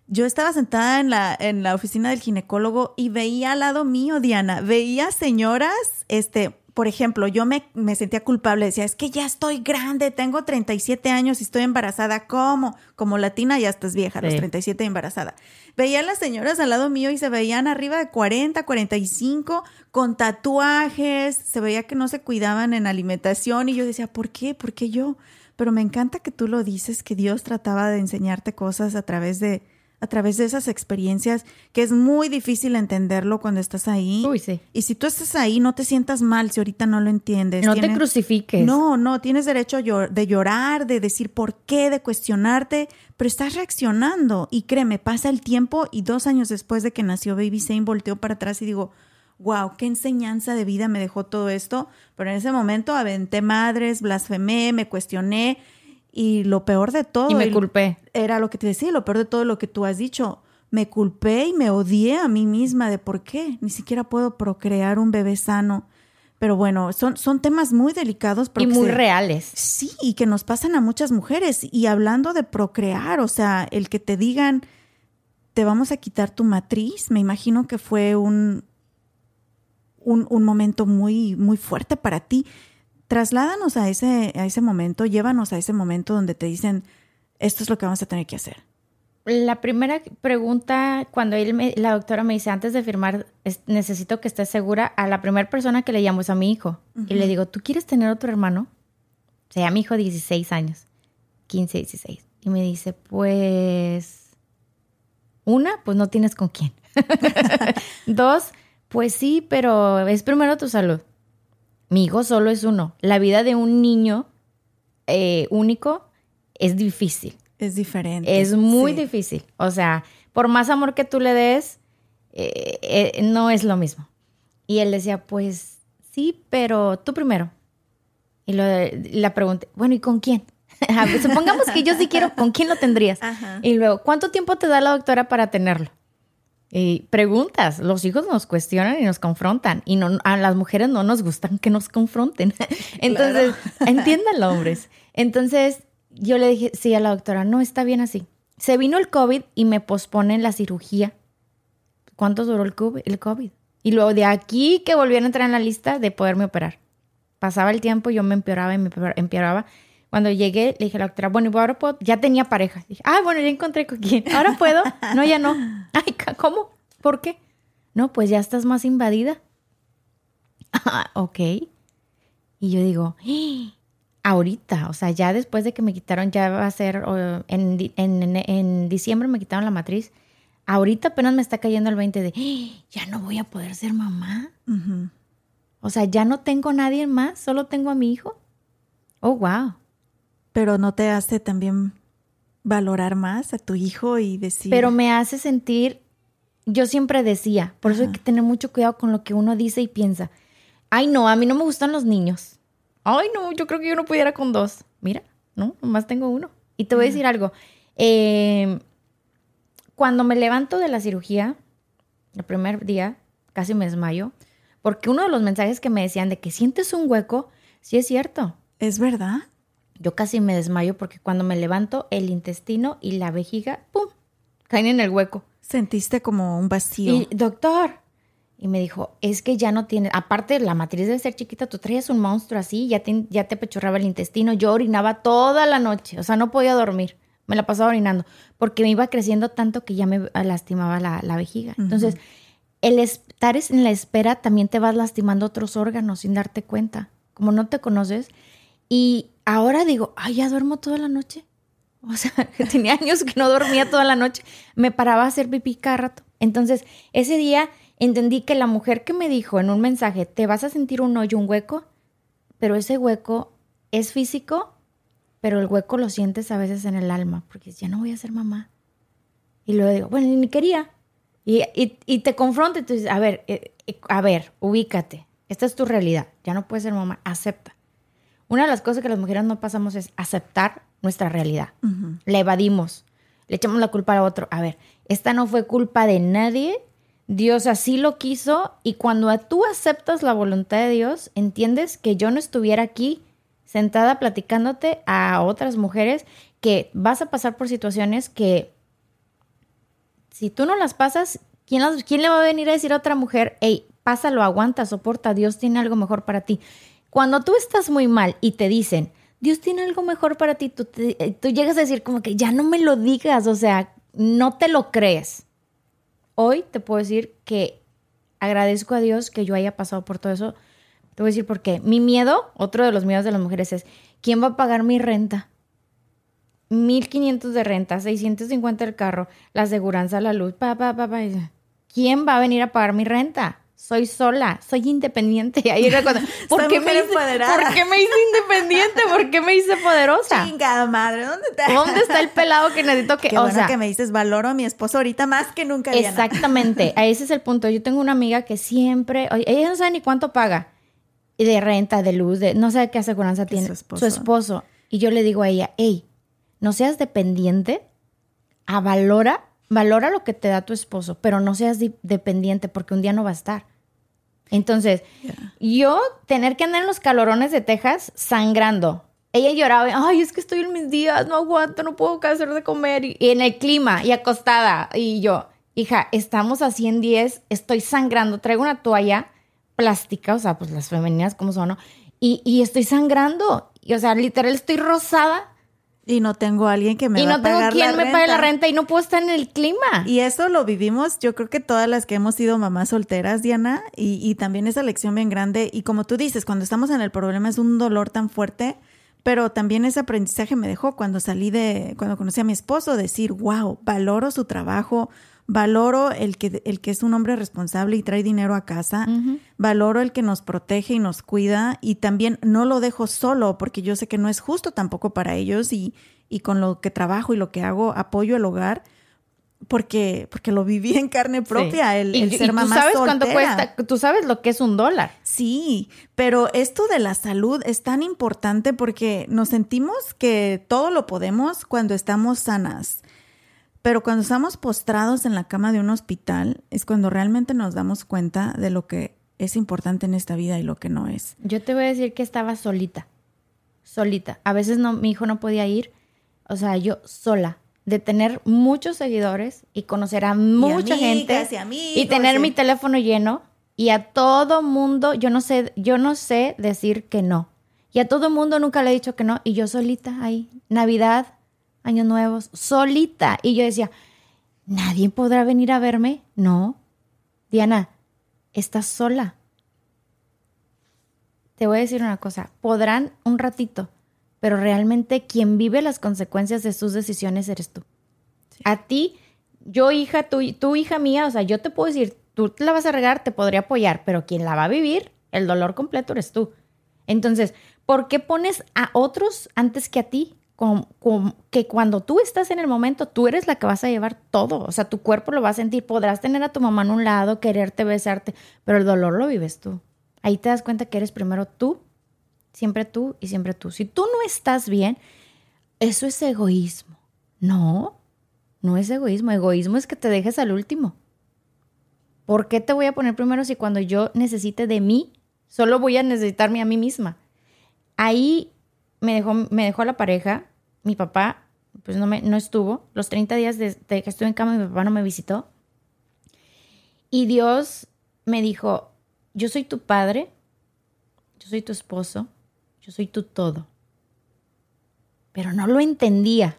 yo estaba sentada en la, en la oficina del ginecólogo y veía al lado mío, Diana, veía señoras, este, por ejemplo, yo me, me, sentía culpable, decía, es que ya estoy grande, tengo 37 años y estoy embarazada. ¿Cómo? Como latina ya estás vieja, los 37 embarazada. Veía a las señoras al lado mío y se veían arriba de 40, 45, con tatuajes, se veía que no se cuidaban en alimentación y yo decía, ¿por qué? ¿Por qué yo? Pero me encanta que tú lo dices, que Dios trataba de enseñarte cosas a través de a través de esas experiencias que es muy difícil entenderlo cuando estás ahí. Uy, sí. Y si tú estás ahí, no te sientas mal si ahorita no lo entiendes. No te crucifiques. No, no, tienes derecho de llorar, de decir por qué, de cuestionarte, pero estás reaccionando. Y créeme, pasa el tiempo y dos años después de que nació Baby Zane, volteo para atrás y digo, wow, qué enseñanza de vida me dejó todo esto. Pero en ese momento aventé madres, blasfemé, me cuestioné y lo peor de todo. Y me culpé. Era lo que te decía, lo peor de todo lo que tú has dicho. Me culpé y me odié a mí misma de por qué. Ni siquiera puedo procrear un bebé sano. Pero bueno, son, son temas muy delicados. Y muy reales. Sí, y que nos pasan a muchas mujeres. Y hablando de procrear, o sea, el que te digan, te vamos a quitar tu matriz, me imagino que fue un, un, un momento muy, muy fuerte para ti. Trasládanos a ese, a ese momento, llévanos a ese momento donde te dicen, esto es lo que vamos a tener que hacer? La primera pregunta, cuando él me- la doctora me dice, antes de firmar, es- necesito que estés segura, a la primera persona que le llamo es a mi hijo. Y le digo, ¿tú quieres tener otro hermano? O sea, mi hijo 16 años, 15, 16. Y me dice, pues, una, pues no tienes con quién. Dos, pues sí, pero es primero tu salud. Mi hijo solo es uno. La vida de un niño eh, único es difícil. Es diferente. Es muy Sí. difícil. O sea, por más amor que tú le des, eh, eh, no es lo mismo. Y él decía, pues sí, pero tú primero. Y lo, la pregunté, bueno, ¿y con quién? Supongamos que yo sí quiero, ¿con quién lo tendrías? Ajá. Y luego, ¿cuánto tiempo te da la doctora para tenerlo? Preguntas, los hijos nos cuestionan y nos confrontan y no, a las mujeres no nos gustan que nos confronten. Entonces, entiéndanlo, hombres. Entonces, yo le dije, sí, a la doctora, no, está bien así. Se vino el COVID y me posponen la cirugía. ¿Cuánto duró el COVID? Y luego de aquí que volvieron a entrar en la lista de poderme operar. Pasaba el tiempo, yo me empeoraba y me empeor- empeoraba. Cuando llegué, le dije a la doctora, bueno, ¿y ahora puedo? Ya tenía pareja. Dije, ah, bueno, ya encontré con quién. ¿Ahora puedo? No, ya no. Ay, ¿cómo? ¿Por qué? No, pues ya estás más invadida. Ah, ok. Y yo digo, "Ah, ahorita, o sea, ya después de que me quitaron, ya va a ser, en, en, en- diciembre me quitaron la matriz. Ahorita apenas me está cayendo el 20 de, "Ah, ya no voy a poder ser mamá. O sea, ya no tengo nadie más, solo tengo a mi hijo. Oh, wow. Pero no te hace también valorar más a tu hijo y decir. Pero me hace sentir, yo siempre decía, por eso hay que tener mucho cuidado con lo que uno dice y piensa. Ay, no, a mí no me gustan los niños. Ay, no, yo creo que yo no pudiera con dos. Mira, no, nomás tengo uno. Y te voy a decir algo. Eh, cuando me levanto de la cirugía, el primer día, casi me desmayo, porque uno de los mensajes que me decían de que sientes un hueco, sí es cierto. ¿Es verdad? Yo casi me desmayo porque cuando me levanto, el intestino y la vejiga, ¡pum!, caen en el hueco. Sentiste como un vacío. Y, doctor, y me dijo, es que ya no tiene, aparte la matriz de ser chiquita, tú traías un monstruo así, ya te, ya te apechurraba el intestino, yo orinaba toda la noche, o sea, no podía dormir, me la pasaba orinando, porque me iba creciendo tanto que ya me lastimaba la, la vejiga. Entonces, el estar en la espera también te vas lastimando otros órganos sin darte cuenta, como no te conoces. Y ahora digo, ay, ya duermo toda la noche. O sea, que tenía años que no dormía toda la noche. Me paraba a hacer pipí cada rato. Entonces, ese día entendí que la mujer que me dijo en un mensaje, te vas a sentir un hoyo, un hueco, pero ese hueco es físico, pero el hueco lo sientes a veces en el alma, porque ya no voy a ser mamá. Y luego digo, bueno, ni quería. Y, y, y te confronta dices, a ver, eh, eh, a ver, ubícate. Esta es tu realidad. Ya no puedes ser mamá. Acepta. Una de las cosas que las mujeres no pasamos es aceptar nuestra realidad. La evadimos. Le echamos la culpa a otro. A ver, esta no fue culpa de nadie. Dios así lo quiso. Y cuando tú aceptas la voluntad de Dios, entiendes que yo no estuviera aquí sentada platicándote a otras mujeres que vas a pasar por situaciones que si tú no las pasas, ¿quién, las- quién le va a venir a decir a otra mujer, hey, pásalo, aguanta, soporta, Dios tiene algo mejor para ti? Cuando tú estás muy mal y te dicen, Dios tiene algo mejor para ti, eh, tú llegas a decir como que ya no me lo digas, o sea, no te lo crees. Hoy te puedo decir que agradezco a Dios que yo haya pasado por todo eso. Te voy a decir por qué. Mi miedo, otro de los miedos de las mujeres es, ¿quién va a pagar mi renta? 1500 de renta, 650 el carro, la aseguranza, la luz, pa, pa, pa, pa. ¿Quién va a venir a pagar mi renta? Soy sola, soy independiente. Ahí era cuando, ¿por, qué me hice. ¿Por qué me hice independiente? ¿Por qué me hice poderosa? Chingada madre, ¿dónde está? ¿Dónde está el pelado que necesito que, Qué o bueno sea, que me dices, valoro a mi esposo ahorita más que nunca. Diana. Exactamente, a ese es el punto. Yo tengo una amiga que siempre, ella no sabe ni cuánto paga de renta, de luz, de no sabe qué aseguranza Que tiene su esposo. su esposo. Y yo le digo a ella, hey, no seas dependiente, a valora, lo que te da tu esposo, pero no seas di- dependiente porque un día no va a estar. Entonces, yo tener que andar en los calorones de Texas sangrando. Ella lloraba, ay, es que estoy en mis días, no aguanto, no puedo hacer de comer. Y, y en el clima y acostada. Y yo, hija, estamos a 110, estoy sangrando, traigo una toalla plástica, o sea, pues las femeninas como son, ¿no? Y, y estoy sangrando. Y, o sea, literal estoy rosada Y no tengo a alguien que me y va no a tengo quien me pague la renta. renta y no puedo estar en el clima. Y eso lo vivimos, yo creo que todas las que hemos sido mamás solteras, Diana, y, y también esa lección bien grande. Y como tú dices, cuando estamos en el problema es un dolor tan fuerte, pero también ese aprendizaje me dejó cuando salí de, cuando conocí a mi esposo, decir, wow, valoro su trabajo, valoro el que, el que es un hombre responsable y trae dinero a casa, valoro el que nos protege y nos cuida y también no lo dejo solo porque yo sé que no es justo tampoco para ellos y, y con lo que trabajo y lo que hago apoyo el hogar porque, porque lo viví en carne propia, Sí. el, el y ser tú mamá sabes cuánto cuesta, tú sabes lo que es un dólar. Sí, pero esto de la salud es tan importante porque nos sentimos que todo lo podemos cuando estamos sanas. Pero cuando estamos postrados en la cama de un hospital es cuando realmente nos damos cuenta de lo que es importante en esta vida y lo que no es. Yo te voy a decir que estaba solita. Solita. A veces no, mi hijo no podía ir. O sea, yo sola. De tener muchos seguidores y conocer a mucha amigas gente. y amigos, y tener y- mi teléfono lleno. Y a todo mundo, yo no sé, yo no sé decir que no. Y a todo mundo nunca le he dicho que no. Y yo solita ahí. Navidad, Años Nuevos, solita. Y yo decía, ¿nadie podrá venir a verme? No. Diana, estás sola te voy a decir una cosa, podrán un ratito, pero realmente quien vive las consecuencias de sus decisiones eres tú. A ti, yo hija, tú, tú hija mía, o sea, yo te puedo decir, tú la vas a regar, te podría apoyar, pero quien la va a vivir, el dolor completo eres tú. Entonces, ¿por qué pones a otros antes que a ti? Con- que cuando tú estás en el momento, tú eres la que vas a llevar todo. O sea, tu cuerpo lo va a sentir. Podrás tener a tu mamá en un lado, quererte, besarte, pero el dolor lo vives tú. Ahí te das cuenta que eres primero tú, siempre tú y siempre tú. Si tú no estás bien, eso es egoísmo. No, no es egoísmo. Egoísmo es que te dejes al último. ¿Por qué te voy a poner primero si cuando yo necesite de mí, solo voy a necesitarme a mí misma? Ahí me dejó, me dejó la pareja, mi papá, pues no, me, no estuvo. Los 30 días desde que estuve en cama, mi papá no me visitó. Y Dios me dijo, yo soy tu padre, yo soy tu esposo, yo soy tu todo. Pero no lo entendía.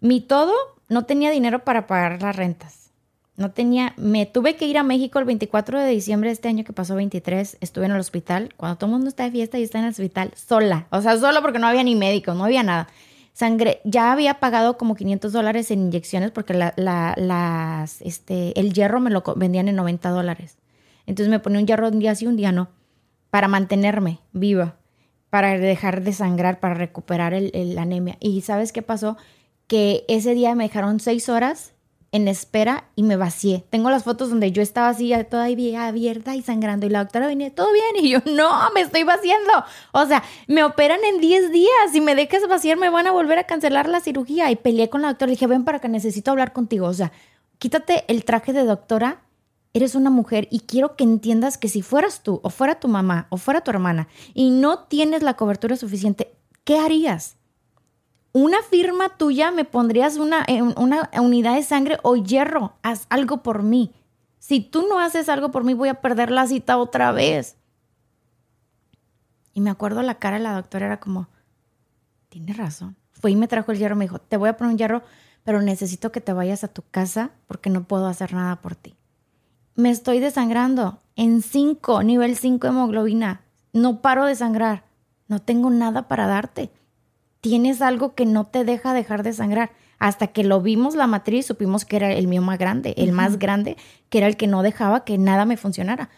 Mi todo no tenía dinero para pagar las rentas. No tenía, me tuve que ir a México el 24 de diciembre de este año que pasó 23, estuve en el hospital, cuando todo el mundo está de fiesta y está en el hospital, sola, o sea, sola porque no había ni médicos, no había nada. Sangre, ya había pagado como 500 dólares en inyecciones porque la, la- las, este, el hierro me lo vendían en 90 dólares. Entonces me ponía un hierro un día sí, un día no, para mantenerme viva, para dejar de sangrar, para recuperar el, el anemia. ¿Y sabes qué pasó? Que ese día me dejaron seis horas en espera y me vacié. Tengo las fotos donde yo estaba así, todavía abierta y sangrando. Y la doctora venía, ¿todo bien? Y yo, no, me estoy vaciando. O sea, me operan en 10 días. Si me dejas vaciar, me van a volver a cancelar la cirugía. Y peleé con la doctora. Le dije, ven para que necesito hablar contigo. O sea, quítate el traje de doctora. Eres una mujer y quiero que entiendas que si fueras tú, o fuera tu mamá, o fuera tu hermana, y no tienes la cobertura suficiente, ¿qué harías? Una firma tuya me pondrías una, una unidad de sangre o hierro. Haz algo por mí. Si tú no haces algo por mí, voy a perder la cita otra vez. Y me acuerdo la cara de la doctora, era como, tienes razón. Fue y me trajo el hierro, me dijo, te voy a poner un hierro, pero necesito que te vayas a tu casa porque no puedo hacer nada por ti. Me estoy desangrando en 5, nivel 5 hemoglobina. No paro de sangrar. No tengo nada para darte tienes algo que no te deja dejar de sangrar. Hasta que lo vimos la matriz, supimos que era el mío más grande, el más grande, que era el que no dejaba que nada me funcionara.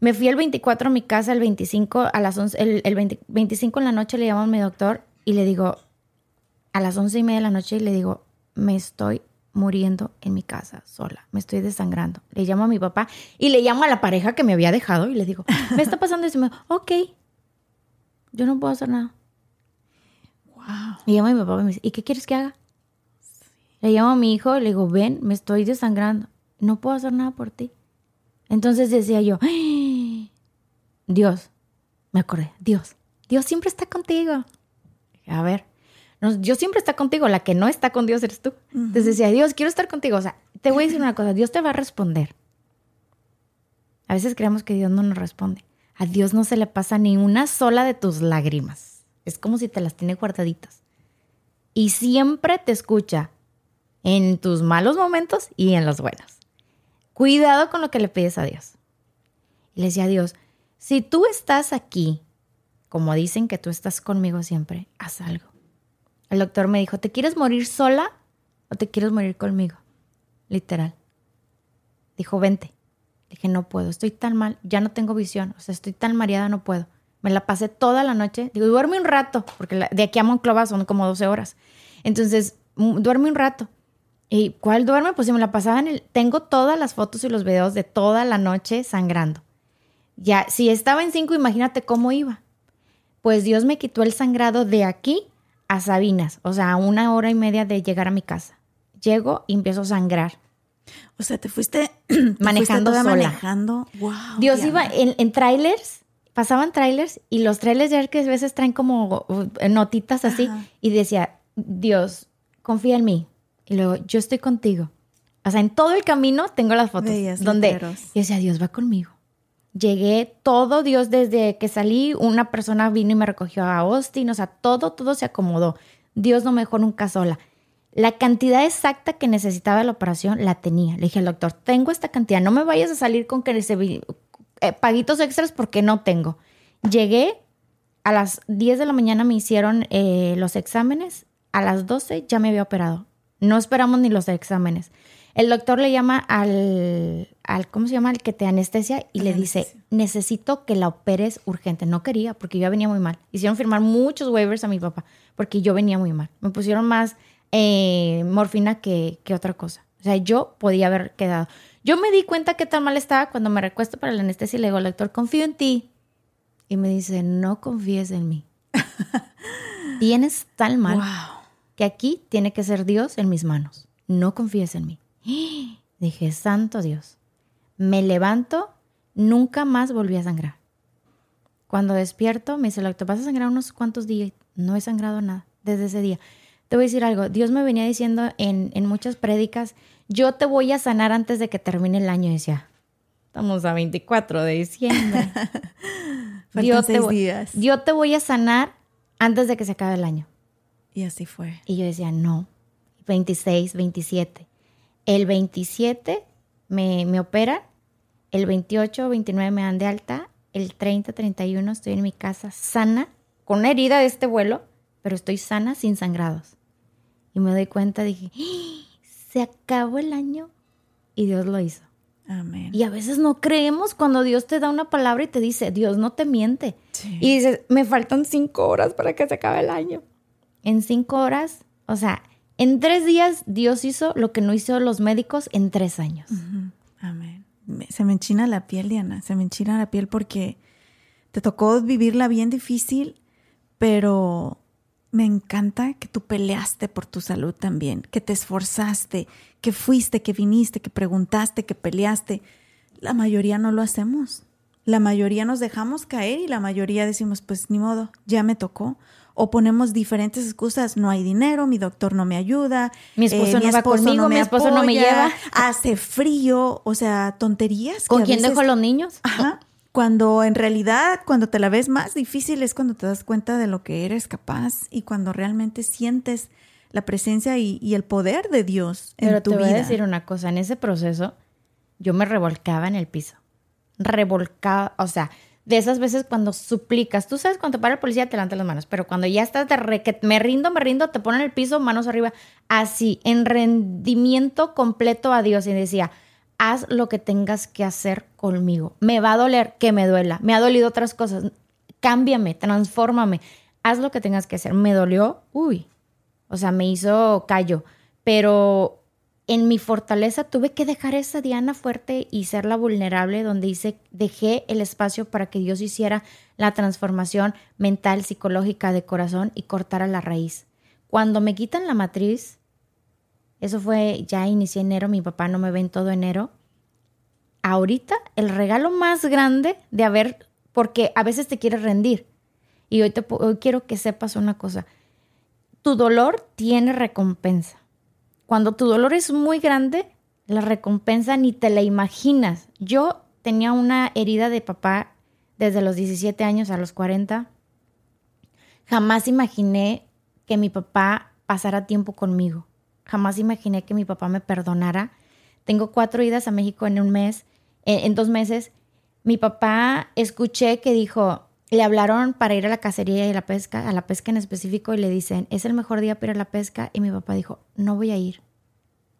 Me fui el 24 a mi casa, el 25 a las 11, el, el 20 25 en la noche le llamo a mi doctor y le digo, a las 11 y media de la noche, y le digo, me estoy muriendo en mi casa sola, me estoy desangrando. Le llamo a mi papá y le llamo a la pareja que me había dejado y le digo, me está pasando eso. Y me dijo, ok, yo no puedo hacer nada. Y llamo a mi papá y me dice, ¿y qué quieres que haga? Le llamo a mi hijo le digo, ven, me estoy desangrando. No puedo hacer nada por ti. Entonces decía yo, "Ay, Dios, me acordé, Dios, Dios siempre está contigo. A ver, no, Dios siempre está contigo, la que no está con Dios eres tú. Entonces decía, Dios, quiero estar contigo. O sea, te voy a decir una cosa, Dios te va a responder. A veces creemos que Dios no nos responde. A Dios no se le pasa ni una sola de tus lágrimas. Es como si te las tiene guardaditas. y siempre te escucha en tus malos momentos y en los buenos. Cuidado con lo que le pides a Dios. Le decía a Dios, si tú estás aquí, como dicen que tú estás conmigo siempre, haz algo. El doctor me dijo, ¿te quieres morir sola o te quieres morir conmigo? Literal. Dijo, vente. Dije, no puedo, estoy tan mal, ya no tengo visión, o sea, estoy tan mareada, no puedo. Me la pasé toda la noche. Digo, duerme un rato, porque de aquí a Monclova son como 12 horas. Entonces, duerme un rato. ¿Y cuál duerme? Pues si me la pasaba en el... Tengo todas las fotos y los videos de toda la noche sangrando. Ya, si estaba en 5, imagínate cómo iba. Pues Dios me quitó el sangrado de aquí a Sabinas, o sea, a una hora y media de llegar a mi casa. Llego y empiezo a sangrar. O sea, te fuiste manejando sola. manejando. Wow, Dios iba en, en trailers, pasaban trailers y los trailers ya que a veces traen como uh, notitas así y decía, Dios, confía en mí. Y luego, yo estoy contigo. O sea, en todo el camino tengo las fotos donde y decía, Dios va conmigo. Llegué todo, Dios, desde que salí, una persona vino y me recogió a Austin, o sea, todo, todo se acomodó. Dios no me dejó nunca sola. La cantidad exacta que necesitaba la operación la tenía. Le dije al doctor, tengo esta cantidad, no me vayas a salir con que se, eh, paguitos extras porque no tengo. Llegué, a las 10 de la mañana me hicieron eh, los exámenes, a las 12 ya me había operado. No esperamos ni los exámenes. El doctor le llama al, al ¿cómo se llama? Al que te anestesia y le dice, necesito que la operes urgente. No quería porque yo venía muy mal. Hicieron firmar muchos waivers a mi papá porque yo venía muy mal. Me pusieron más eh, morfina que, que otra cosa. O sea, yo podía haber quedado. Yo me di cuenta que tan mal estaba cuando me recuesto para la anestesia y le digo al doctor, confío en ti. Y me dice, no confíes en mí. Tienes tal mal que aquí tiene que ser Dios en mis manos. No confíes en mí. Dije, santo Dios. Me levanto, nunca más volví a sangrar. Cuando despierto, me dice el doctor, vas a sangrar unos cuantos días. No he sangrado nada desde ese día. Te voy a decir algo. Dios me venía diciendo en, en muchas prédicas, yo te voy a sanar antes de que termine el año. Y decía, estamos a 24 de diciembre. yo, te días. yo te voy a sanar antes de que se acabe el año. Y así fue. Y yo decía, no, 26, 27. El 27 me, me operan, el 28, 29 me dan de alta, el 30, 31 estoy en mi casa sana, con una herida de este vuelo, pero estoy sana sin sangrados. Y me doy cuenta, dije, ¡Ah! Se acabó el año y Dios lo hizo. Amén. Y a veces no creemos cuando Dios te da una palabra y te dice, Dios no te miente. Y dices, me faltan cinco horas para que se acabe el año. En cinco horas, o sea, en tres días Dios hizo lo que no hizo los médicos en tres años. Amén. Se me enchina la piel, Diana, se me enchina la piel porque te tocó vivirla bien difícil, pero me encanta que tú peleaste por tu salud también, que te esforzaste, que fuiste, que viniste, que preguntaste, que peleaste. La mayoría no lo hacemos. La mayoría nos dejamos caer y la mayoría decimos, pues ni modo, ya me tocó o ponemos diferentes excusas, no hay dinero, mi doctor no me ayuda, mi esposo, no, va conmigo, mi esposo no me lleva, hace frío, o sea, tonterías. ¿Con quién dejo los niños? Ajá. Cuando en realidad, cuando te la ves más difícil es cuando te das cuenta de lo que eres capaz y cuando realmente sientes la presencia y, el poder de Dios en Pero tu te voy a decir una cosa, en ese proceso yo me revolcaba en el piso. Revolcaba, o sea, de esas veces cuando suplicas, tú sabes, cuando te para el policía te levanta las manos, pero cuando ya estás de re, que me rindo, me rindo, te ponen el piso, manos arriba, así, en rendimiento completo a Dios y decía, haz lo que tengas que hacer conmigo. Me va a doler que me duela, me ha dolido otras cosas, cámbiame, transfórmame, haz lo que tengas que hacer. Me dolió, uy, o sea, me hizo callo, pero en mi fortaleza tuve que dejar esa Diana fuerte y ser la vulnerable donde hice, dejé el espacio para que Dios hiciera la transformación mental, psicológica de corazón y cortara la raíz. Cuando me quitan la matriz, eso fue, ya inicié enero, mi papá no me ve en todo enero. Ahorita el regalo más grande de haber, porque a veces te quieres rendir. Y hoy, te, hoy quiero que sepas una cosa, tu dolor tiene recompensa cuando tu dolor es muy grande, la recompensa ni te la imaginas. Yo tenía una herida de papá desde los 17 años a los 40. Jamás imaginé que mi papá pasara tiempo conmigo. Jamás imaginé que mi papá me perdonara. Tengo cuatro idas a México en un mes, en, en dos meses. Mi papá escuché que dijo, le hablaron para ir a la cacería y a la pesca, a la pesca en específico, y le dicen, es el mejor día para ir a la pesca. Y mi papá dijo, no voy a ir.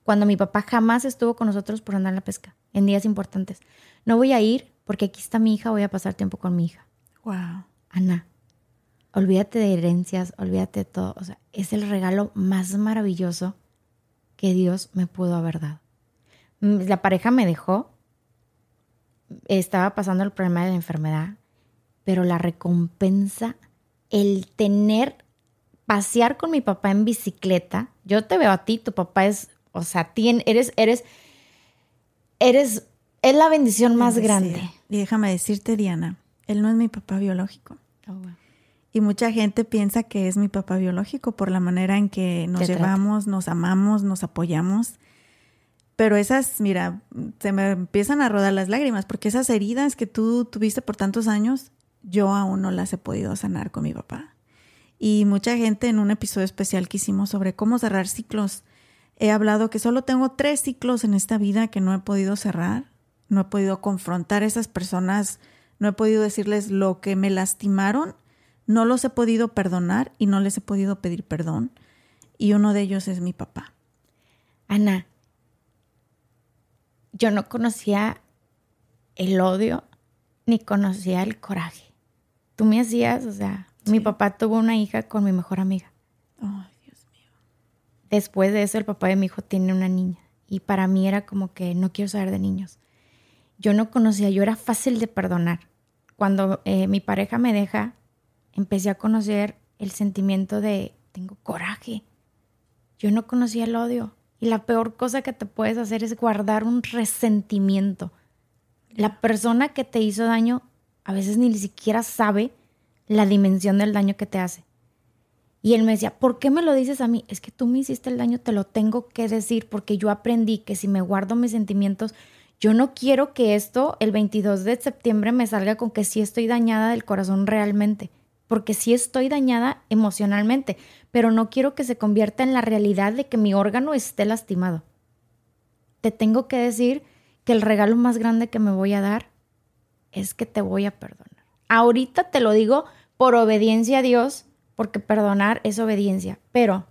Cuando mi papá jamás estuvo con nosotros por andar a la pesca, en días importantes. No voy a ir porque aquí está mi hija, voy a pasar tiempo con mi hija. Wow. Ana, olvídate de herencias, olvídate de todo. O sea, es el regalo más maravilloso que Dios me pudo haber dado. Mm, La pareja me dejó, estaba pasando el problema de la enfermedad, pero la recompensa, el tener, pasear con mi papá en bicicleta, yo te veo a ti, tu papá es, o sea, tien- eres, eres, eres, es la bendición más Bendecida. grande. Y déjame decirte, Diana, él no es mi papá biológico. Y mucha gente piensa que es mi papá biológico por la manera en que nos trata. llevamos, nos amamos, nos apoyamos. Pero esas, mira, se me empiezan a rodar las lágrimas porque esas heridas que tú tuviste por tantos años, yo aún no las he podido sanar con mi papá. Y mucha gente en un episodio especial que hicimos sobre cómo cerrar ciclos, he hablado que solo tengo tres ciclos en esta vida que no he podido cerrar, no he podido confrontar a esas personas, no he podido decirles lo que me lastimaron, no los he podido perdonar y no les he podido pedir perdón. Y uno de ellos es mi papá. Ana, yo no conocía el odio ni conocía el coraje. Tú me hacías, o sea, mi papá tuvo una hija con mi mejor amiga. Ay, Dios mío. Después de eso, el papá de mi hijo tiene una niña. Y para mí era como que no quiero saber de niños. Yo no conocía, yo era fácil de perdonar. Cuando eh, mi pareja me deja, empecé a conocer el sentimiento de tengo coraje. Yo no conocía el odio. Y la peor cosa que te puedes hacer es guardar un resentimiento. La persona que te hizo daño a veces ni siquiera sabe la dimensión del daño que te hace. Y él me decía, ¿por qué me lo dices a mí? Es que tú me hiciste el daño, te lo tengo que decir porque yo aprendí que si me guardo mis sentimientos, yo no quiero que esto el 22 de septiembre me salga con que sí estoy dañada del corazón realmente, porque sí estoy dañada emocionalmente, pero no quiero que se convierta en la realidad de que mi órgano esté lastimado. Te tengo que decir que el regalo más grande que me voy a dar es que te voy a perdonar. Ahorita te lo digo por obediencia a Dios, porque perdonar es obediencia, pero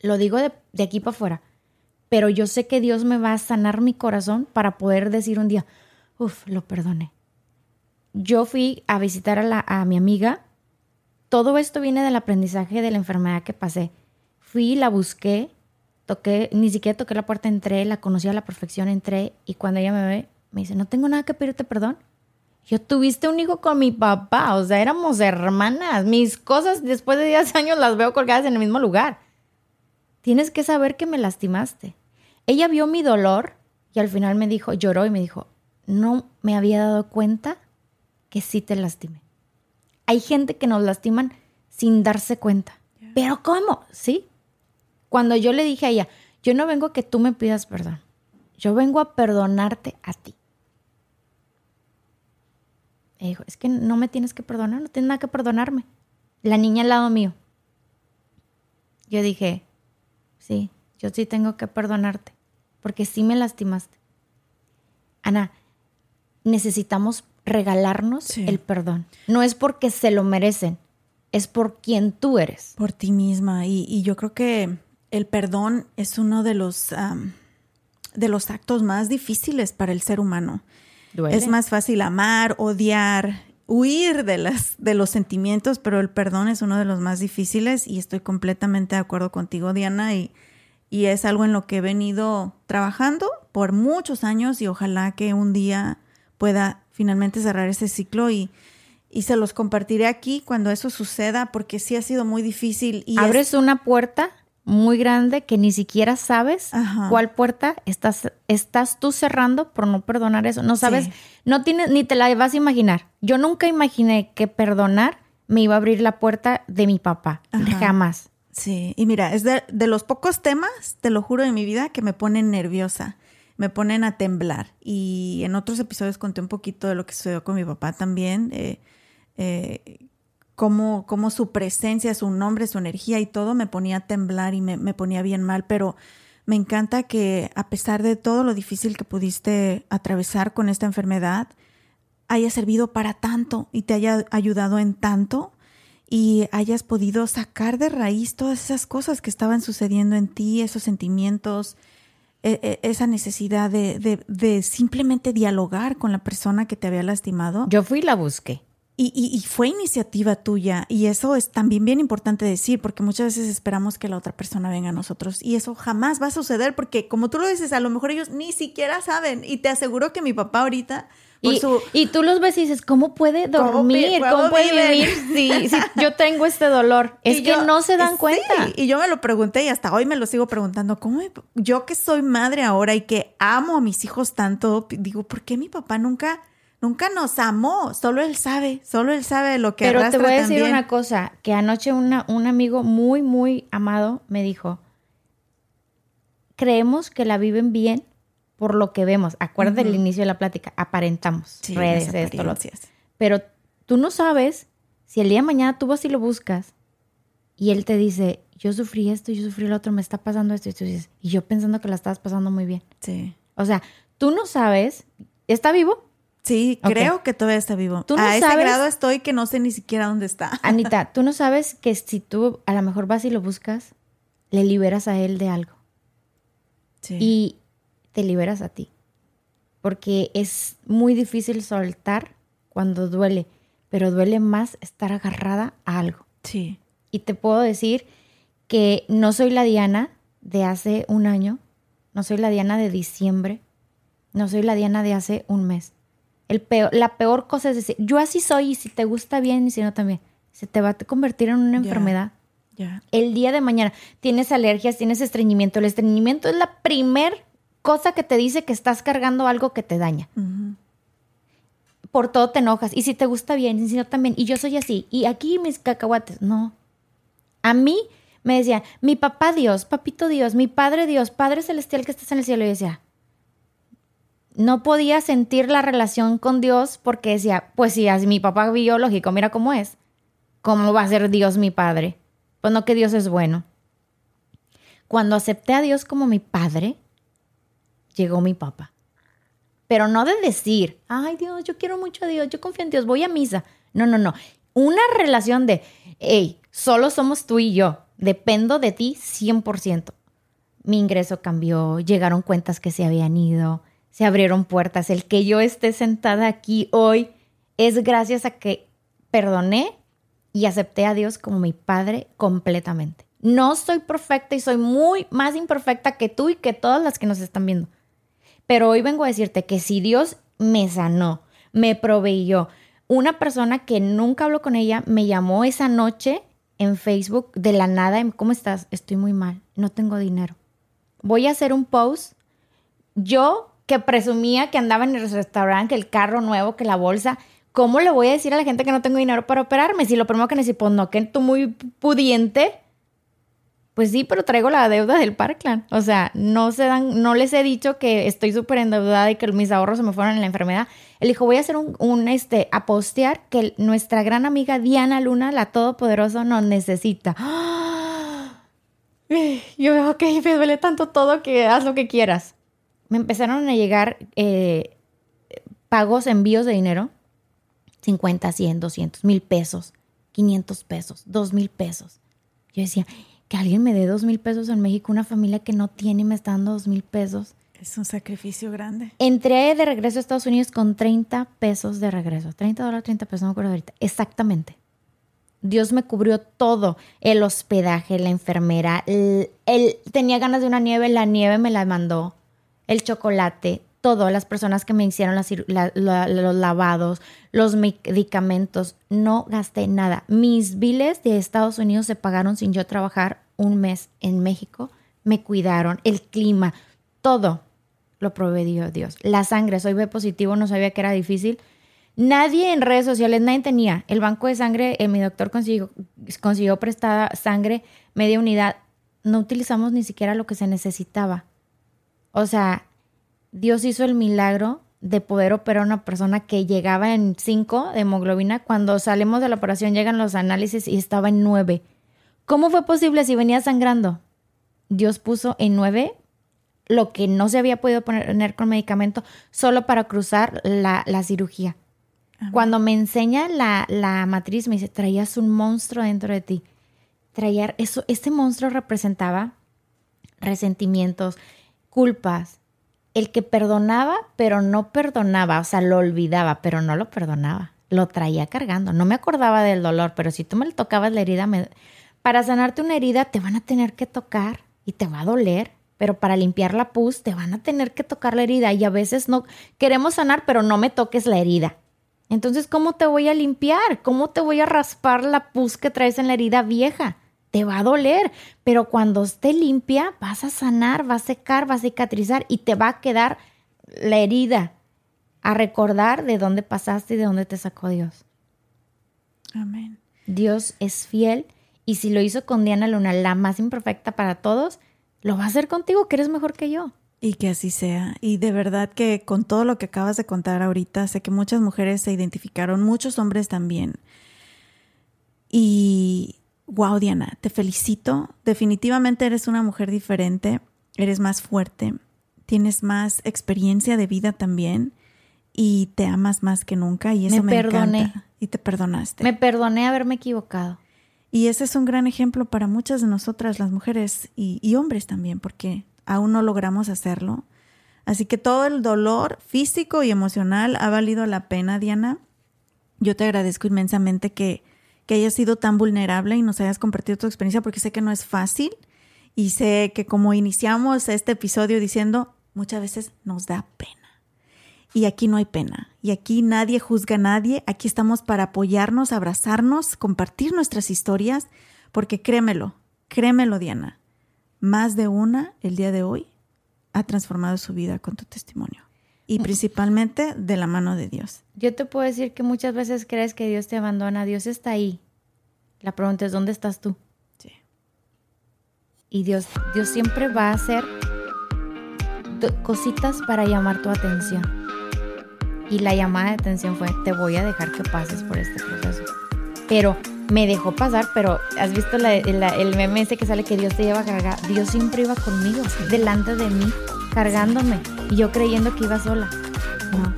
lo digo de, aquí para afuera, pero yo sé que Dios me va a sanar mi corazón para poder decir un día, uff, lo perdoné. Yo fui a visitar a, la, a mi amiga, todo esto viene del aprendizaje de la enfermedad que pasé. Fui, la busqué, toqué, ni siquiera toqué la puerta, entré, la conocí a la perfección, entré y cuando ella me ve, me dice, no tengo nada que pedirte perdón. Yo tuviste un hijo con mi papá, o sea, éramos hermanas. Mis cosas después de 10 años las veo colgadas en el mismo lugar. Tienes que saber que me lastimaste. Ella vio mi dolor y al final me dijo, lloró y me dijo, no me había dado cuenta que sí te lastimé. Hay gente que nos lastiman sin darse cuenta. ¿Pero cómo? Sí. Cuando yo le dije a ella, yo no vengo a que tú me pidas perdón. Yo vengo a perdonarte a ti. Me dijo, es que no me tienes que perdonar, no tienes nada que perdonarme. La niña al lado mío. Yo dije, sí, yo sí tengo que perdonarte, porque sí me lastimaste. Ana, necesitamos regalarnos Sí. el perdón. No es porque se lo merecen, es por quien tú eres. Por ti misma. Y, y yo creo que el perdón es uno de los, de los actos más difíciles para el ser humano. Duele. Es más fácil amar, odiar, huir de, las, de los sentimientos, pero el perdón es uno de los más difíciles y estoy completamente de acuerdo contigo, Diana, y, y es algo en lo que he venido trabajando por muchos años y ojalá que un día pueda finalmente cerrar ese ciclo y, y se los compartiré aquí cuando eso suceda porque sí ha sido muy difícil. Y es- Abres una puerta muy grande que ni siquiera sabes Ajá. cuál puerta estás, estás tú cerrando por no perdonar eso. No sabes, Sí. no tienes, ni te la vas a imaginar. Yo nunca imaginé que perdonar me iba a abrir la puerta de mi papá. Ajá. Jamás. Sí, y mira, es de, de los pocos temas, te lo juro, de mi vida que me ponen nerviosa, me ponen a temblar. Y en otros episodios conté un poquito de lo que sucedió con mi papá también, eh, eh, cómo, cómo su presencia, su nombre, su energía y todo me ponía a temblar y me, me ponía bien mal, pero me encanta que a pesar de todo lo difícil que pudiste atravesar con esta enfermedad, haya servido para tanto y te haya ayudado en tanto y hayas podido sacar de raíz todas esas cosas que estaban sucediendo en ti, esos sentimientos, esa necesidad de, de, simplemente dialogar con la persona que te había lastimado. Yo fui y la busqué. Y, y, fue iniciativa tuya y eso es también bien importante decir porque muchas veces esperamos que la otra persona venga a nosotros y eso jamás va a suceder porque como tú lo dices, a lo mejor ellos ni siquiera saben y te aseguro que mi papá ahorita y, tú los ves y dices, ¿cómo puede dormir? ¿Cómo, puede vivir si, yo tengo este dolor? Es que no se dan cuenta. y yo me lo pregunté y hasta hoy me lo sigo preguntando. ¿Cómo yo que soy madre ahora y que amo a mis hijos tanto, digo, ¿por qué mi papá nunca, nunca nos amó? Solo él sabe, solo él sabe lo que Pero te voy a decir una cosa, que anoche una, un amigo muy, muy amado me dijo, creemos que la viven bien por lo que vemos. Acuérdate del inicio de la plática, aparentamos redes, esto, lo Pero tú no sabes si el día de mañana tú vas y lo buscas y él te dice, yo sufrí esto, yo sufrí lo otro, me está pasando esto, y tú dices, y yo pensando que la estabas pasando muy bien. Sí. O sea, tú no sabes, ¿está vivo? Sí, creo que todavía está vivo. ¿Tú no a ese grado estoy que no sé ni siquiera dónde está. Anita, tú no sabes que si tú a lo mejor vas y lo buscas, le liberas a él de algo. Sí. Y te liberas a ti. Porque es muy difícil soltar cuando duele, pero duele más estar agarrada a algo. Sí. Y te puedo decir que no soy la Diana de hace un año, no soy la Diana de diciembre, no soy la Diana de hace un mes. El peor, la peor cosa es decir, yo así soy y si te gusta bien y si no también, se te va a convertir en una enfermedad. Ya. El día de mañana tienes alergias, tienes estreñimiento. El estreñimiento es la primer cosa que te dice que estás cargando algo que te daña. Por todo te enojas. Y si te gusta bien, y si no también. Y yo soy así. Y aquí mis cacahuates. No. A mí me decían, mi papá Dios, papito Dios, mi padre Dios, Padre Celestial que estás en el cielo. Y decía, no podía sentir la relación con Dios porque decía, pues si es mi papá biológico, mira cómo es. ¿Cómo va a ser Dios mi padre? Pues no que Dios es bueno. Cuando acepté a Dios como mi padre, llegó mi papá. Pero no de decir, ay Dios, yo quiero mucho a Dios, yo confío en Dios, voy a misa. No, no, no. Una relación de, hey, solo somos tú y yo, dependo de ti 100%. Mi ingreso cambió, llegaron cuentas que se habían ido, se abrieron puertas. El que yo esté sentada aquí hoy es gracias a que perdoné y acepté a Dios como mi Padre completamente. No soy perfecta y soy muy más imperfecta que tú y que todas las que nos están viendo. Pero hoy vengo a decirte que si Dios me sanó, me proveyó, una persona que nunca habló con ella me llamó esa noche en Facebook de la nada, ¿cómo estás? Estoy muy mal, no tengo dinero. Voy a hacer un post. Yo que presumía que andaba en el restaurante, que el carro nuevo, que la bolsa, ¿cómo le voy a decir a la gente que no tengo dinero para operarme? Si lo primero que necesito, pues no, que tú muy pudiente, pues sí, pero traigo la deuda del Parkland. O sea, no se dan, no les he dicho que estoy súper endeudada y que mis ahorros se me fueron en la enfermedad. Él dijo, voy a hacer un, este, a postear que nuestra gran amiga Diana Luna, la todopoderosa, nos necesita. Yo, ok, me duele tanto todo que haz lo que quieras. Me empezaron a llegar eh, pagos, envíos de dinero. 50, 100, 200, mil pesos, 500 pesos, 2 mil pesos. Yo decía, que alguien me dé dos mil pesos en México, una familia que no tiene y me está dando dos mil pesos. Es un sacrificio grande. Entré de regreso a Estados Unidos con 30 pesos de regreso. 30 dólares, 30 pesos, no me acuerdo ahorita. Exactamente. Dios me cubrió todo. El hospedaje, la enfermera. él tenía ganas de una nieve, la nieve me la mandó. El chocolate, todo, las personas que me hicieron los lavados, los medicamentos, no gasté nada. Mis biles de Estados Unidos se pagaron sin yo trabajar un mes en México. Me cuidaron, el clima, todo lo proveyó Dios. La sangre, soy B positivo, no sabía que era difícil. Nadie en redes sociales, nadie tenía. El banco de sangre, eh, mi doctor consiguió, consiguió prestada sangre, media unidad. No utilizamos ni siquiera lo que se necesitaba. O sea, Dios hizo el milagro de poder operar a una persona que llegaba en 5 de hemoglobina. Cuando salimos de la operación llegan los análisis y estaba en 9. ¿Cómo fue posible si venía sangrando? Dios puso en 9 lo que no se había podido poner con medicamento solo para cruzar la, cirugía. Cuando me enseña la, la, matriz, me dice, traías un monstruo dentro de ti. Traía eso, ese monstruo representaba resentimientos, culpas, el que perdonaba, pero no perdonaba, o sea, lo olvidaba, pero no lo perdonaba. Lo traía cargando. No me acordaba del dolor, pero si tú me le tocabas la herida, me... para sanarte una herida te van a tener que tocar y te va a doler pero para limpiar la pus te van a tener que tocar la herida y a veces no queremos sanar, pero no me toques la herida. Entonces, ¿cómo te voy a limpiar? ¿Cómo te voy a raspar la pus que traes en la herida vieja? Te va a doler, pero cuando esté limpia vas a sanar, va a secar, va a cicatrizar y te va a quedar la herida a recordar de dónde pasaste y de dónde te sacó Dios. Amén. Dios es fiel y si lo hizo con Diana Luna, la más imperfecta para todos, lo va a hacer contigo, que eres mejor que yo. Y que así sea. Y de verdad que con todo lo que acabas de contar ahorita, sé que muchas mujeres se identificaron, muchos hombres también. Y wow, Diana, te felicito. Definitivamente eres una mujer diferente, eres más fuerte, tienes más experiencia de vida también y te amas más que nunca y eso me, me perdoné. encanta. Y te perdonaste. Me perdoné haberme equivocado. Y ese es un gran ejemplo para muchas de nosotras, las mujeres y, hombres también, porque aún no logramos hacerlo. Así que todo el dolor físico y emocional ha valido la pena, Diana. Yo te agradezco inmensamente que, que hayas sido tan vulnerable y nos hayas compartido tu experiencia, porque sé que no es fácil y sé que como iniciamos este episodio diciendo, muchas veces nos da pena. Y aquí no hay pena. Y aquí nadie juzga a nadie. Aquí estamos para apoyarnos, abrazarnos, compartir nuestras historias, porque créemelo, créemelo Diana, más de una el día de hoy ha transformado su vida con tu testimonio. Y principalmente de la mano de Dios. Yo te puedo decir que muchas veces crees que Dios te abandona. Dios está ahí. La pregunta es, ¿dónde estás tú? Sí. Y Dios, Dios siempre va a hacer cositas para llamar tu atención. Y la llamada de atención fue, te voy a dejar que pases por este proceso. Pero me dejó pasar, pero has visto el meme que sale que Dios te lleva a cargar. Dios siempre iba conmigo, delante de mí, cargándome. Y yo creyendo que iba sola. No.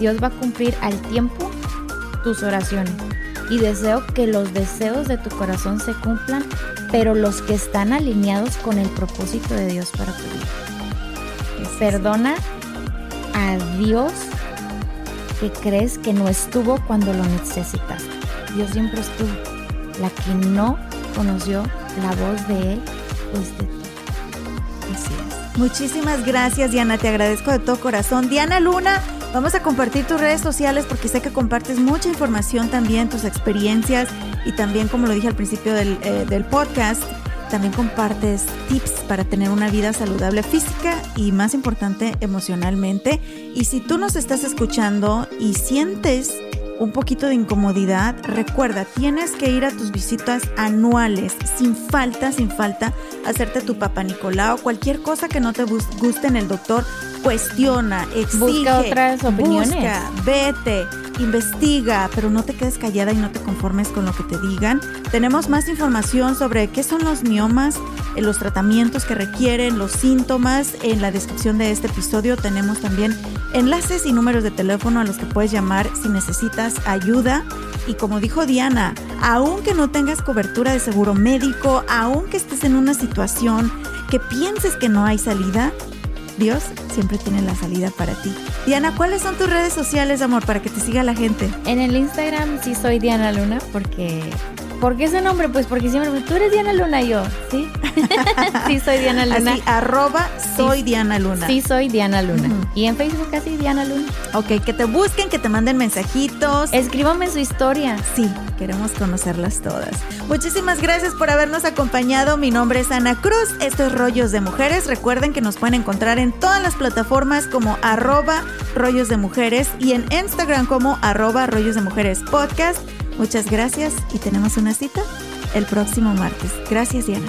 Dios va a cumplir al tiempo tus oraciones. Y deseo que los deseos de tu corazón se cumplan, pero los que están alineados con el propósito de Dios para tu vida. Perdona a Dios que crees que no estuvo cuando lo necesitas. Dios siempre estuvo. La que no conoció la voz de Él, pues de ti. Así es. Muchísimas gracias, Diana. Te agradezco de todo corazón. Diana Luna, vamos a compartir tus redes sociales porque sé que compartes mucha información también, tus experiencias y también, como lo dije al principio del, eh, del podcast, también compartes tips para tener una vida saludable física y más importante emocionalmente. Y si tú nos estás escuchando y sientes un poquito de incomodidad, recuerda, tienes que ir a tus visitas anuales, sin falta, sin falta, hacerte tu papá Nicolau, cualquier cosa que no te guste en el doctor, cuestiona, exige, busca otras opiniones, busca, vete, investiga, pero no te quedes callada y no te conformes con lo que te digan. Tenemos más información sobre qué son los miomas, eh, los tratamientos que requieren, los síntomas. En la descripción de este episodio tenemos también enlaces y números de teléfono a los que puedes llamar si necesitas ayuda. Y como dijo Diana, aunque no tengas cobertura de seguro médico, aunque estés en una situación que pienses que no hay salida, Dios siempre tiene la salida para ti. Diana, ¿cuáles son tus redes sociales, amor, para que te siga la gente? En el Instagram sí soy Diana Luna porque ¿Por qué ese nombre? Pues porque siempre tú eres Diana Luna y yo, ¿sí? sí, soy Diana Luna. Así, arroba soy Diana Luna. Sí, soy Diana Luna. Y en Facebook así, Diana Luna. Ok, que te busquen, que te manden mensajitos. Escríbame su historia. Sí, queremos conocerlas todas. Muchísimas gracias por habernos acompañado. Mi nombre es Ana Cruz. Esto es Rollos de Mujeres. Recuerden que nos pueden encontrar en todas las plataformas como arroba rollos de mujeres y en Instagram como arroba rollos de mujeres podcast. Muchas gracias y tenemos una cita el próximo martes. Gracias, Diana.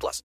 plus.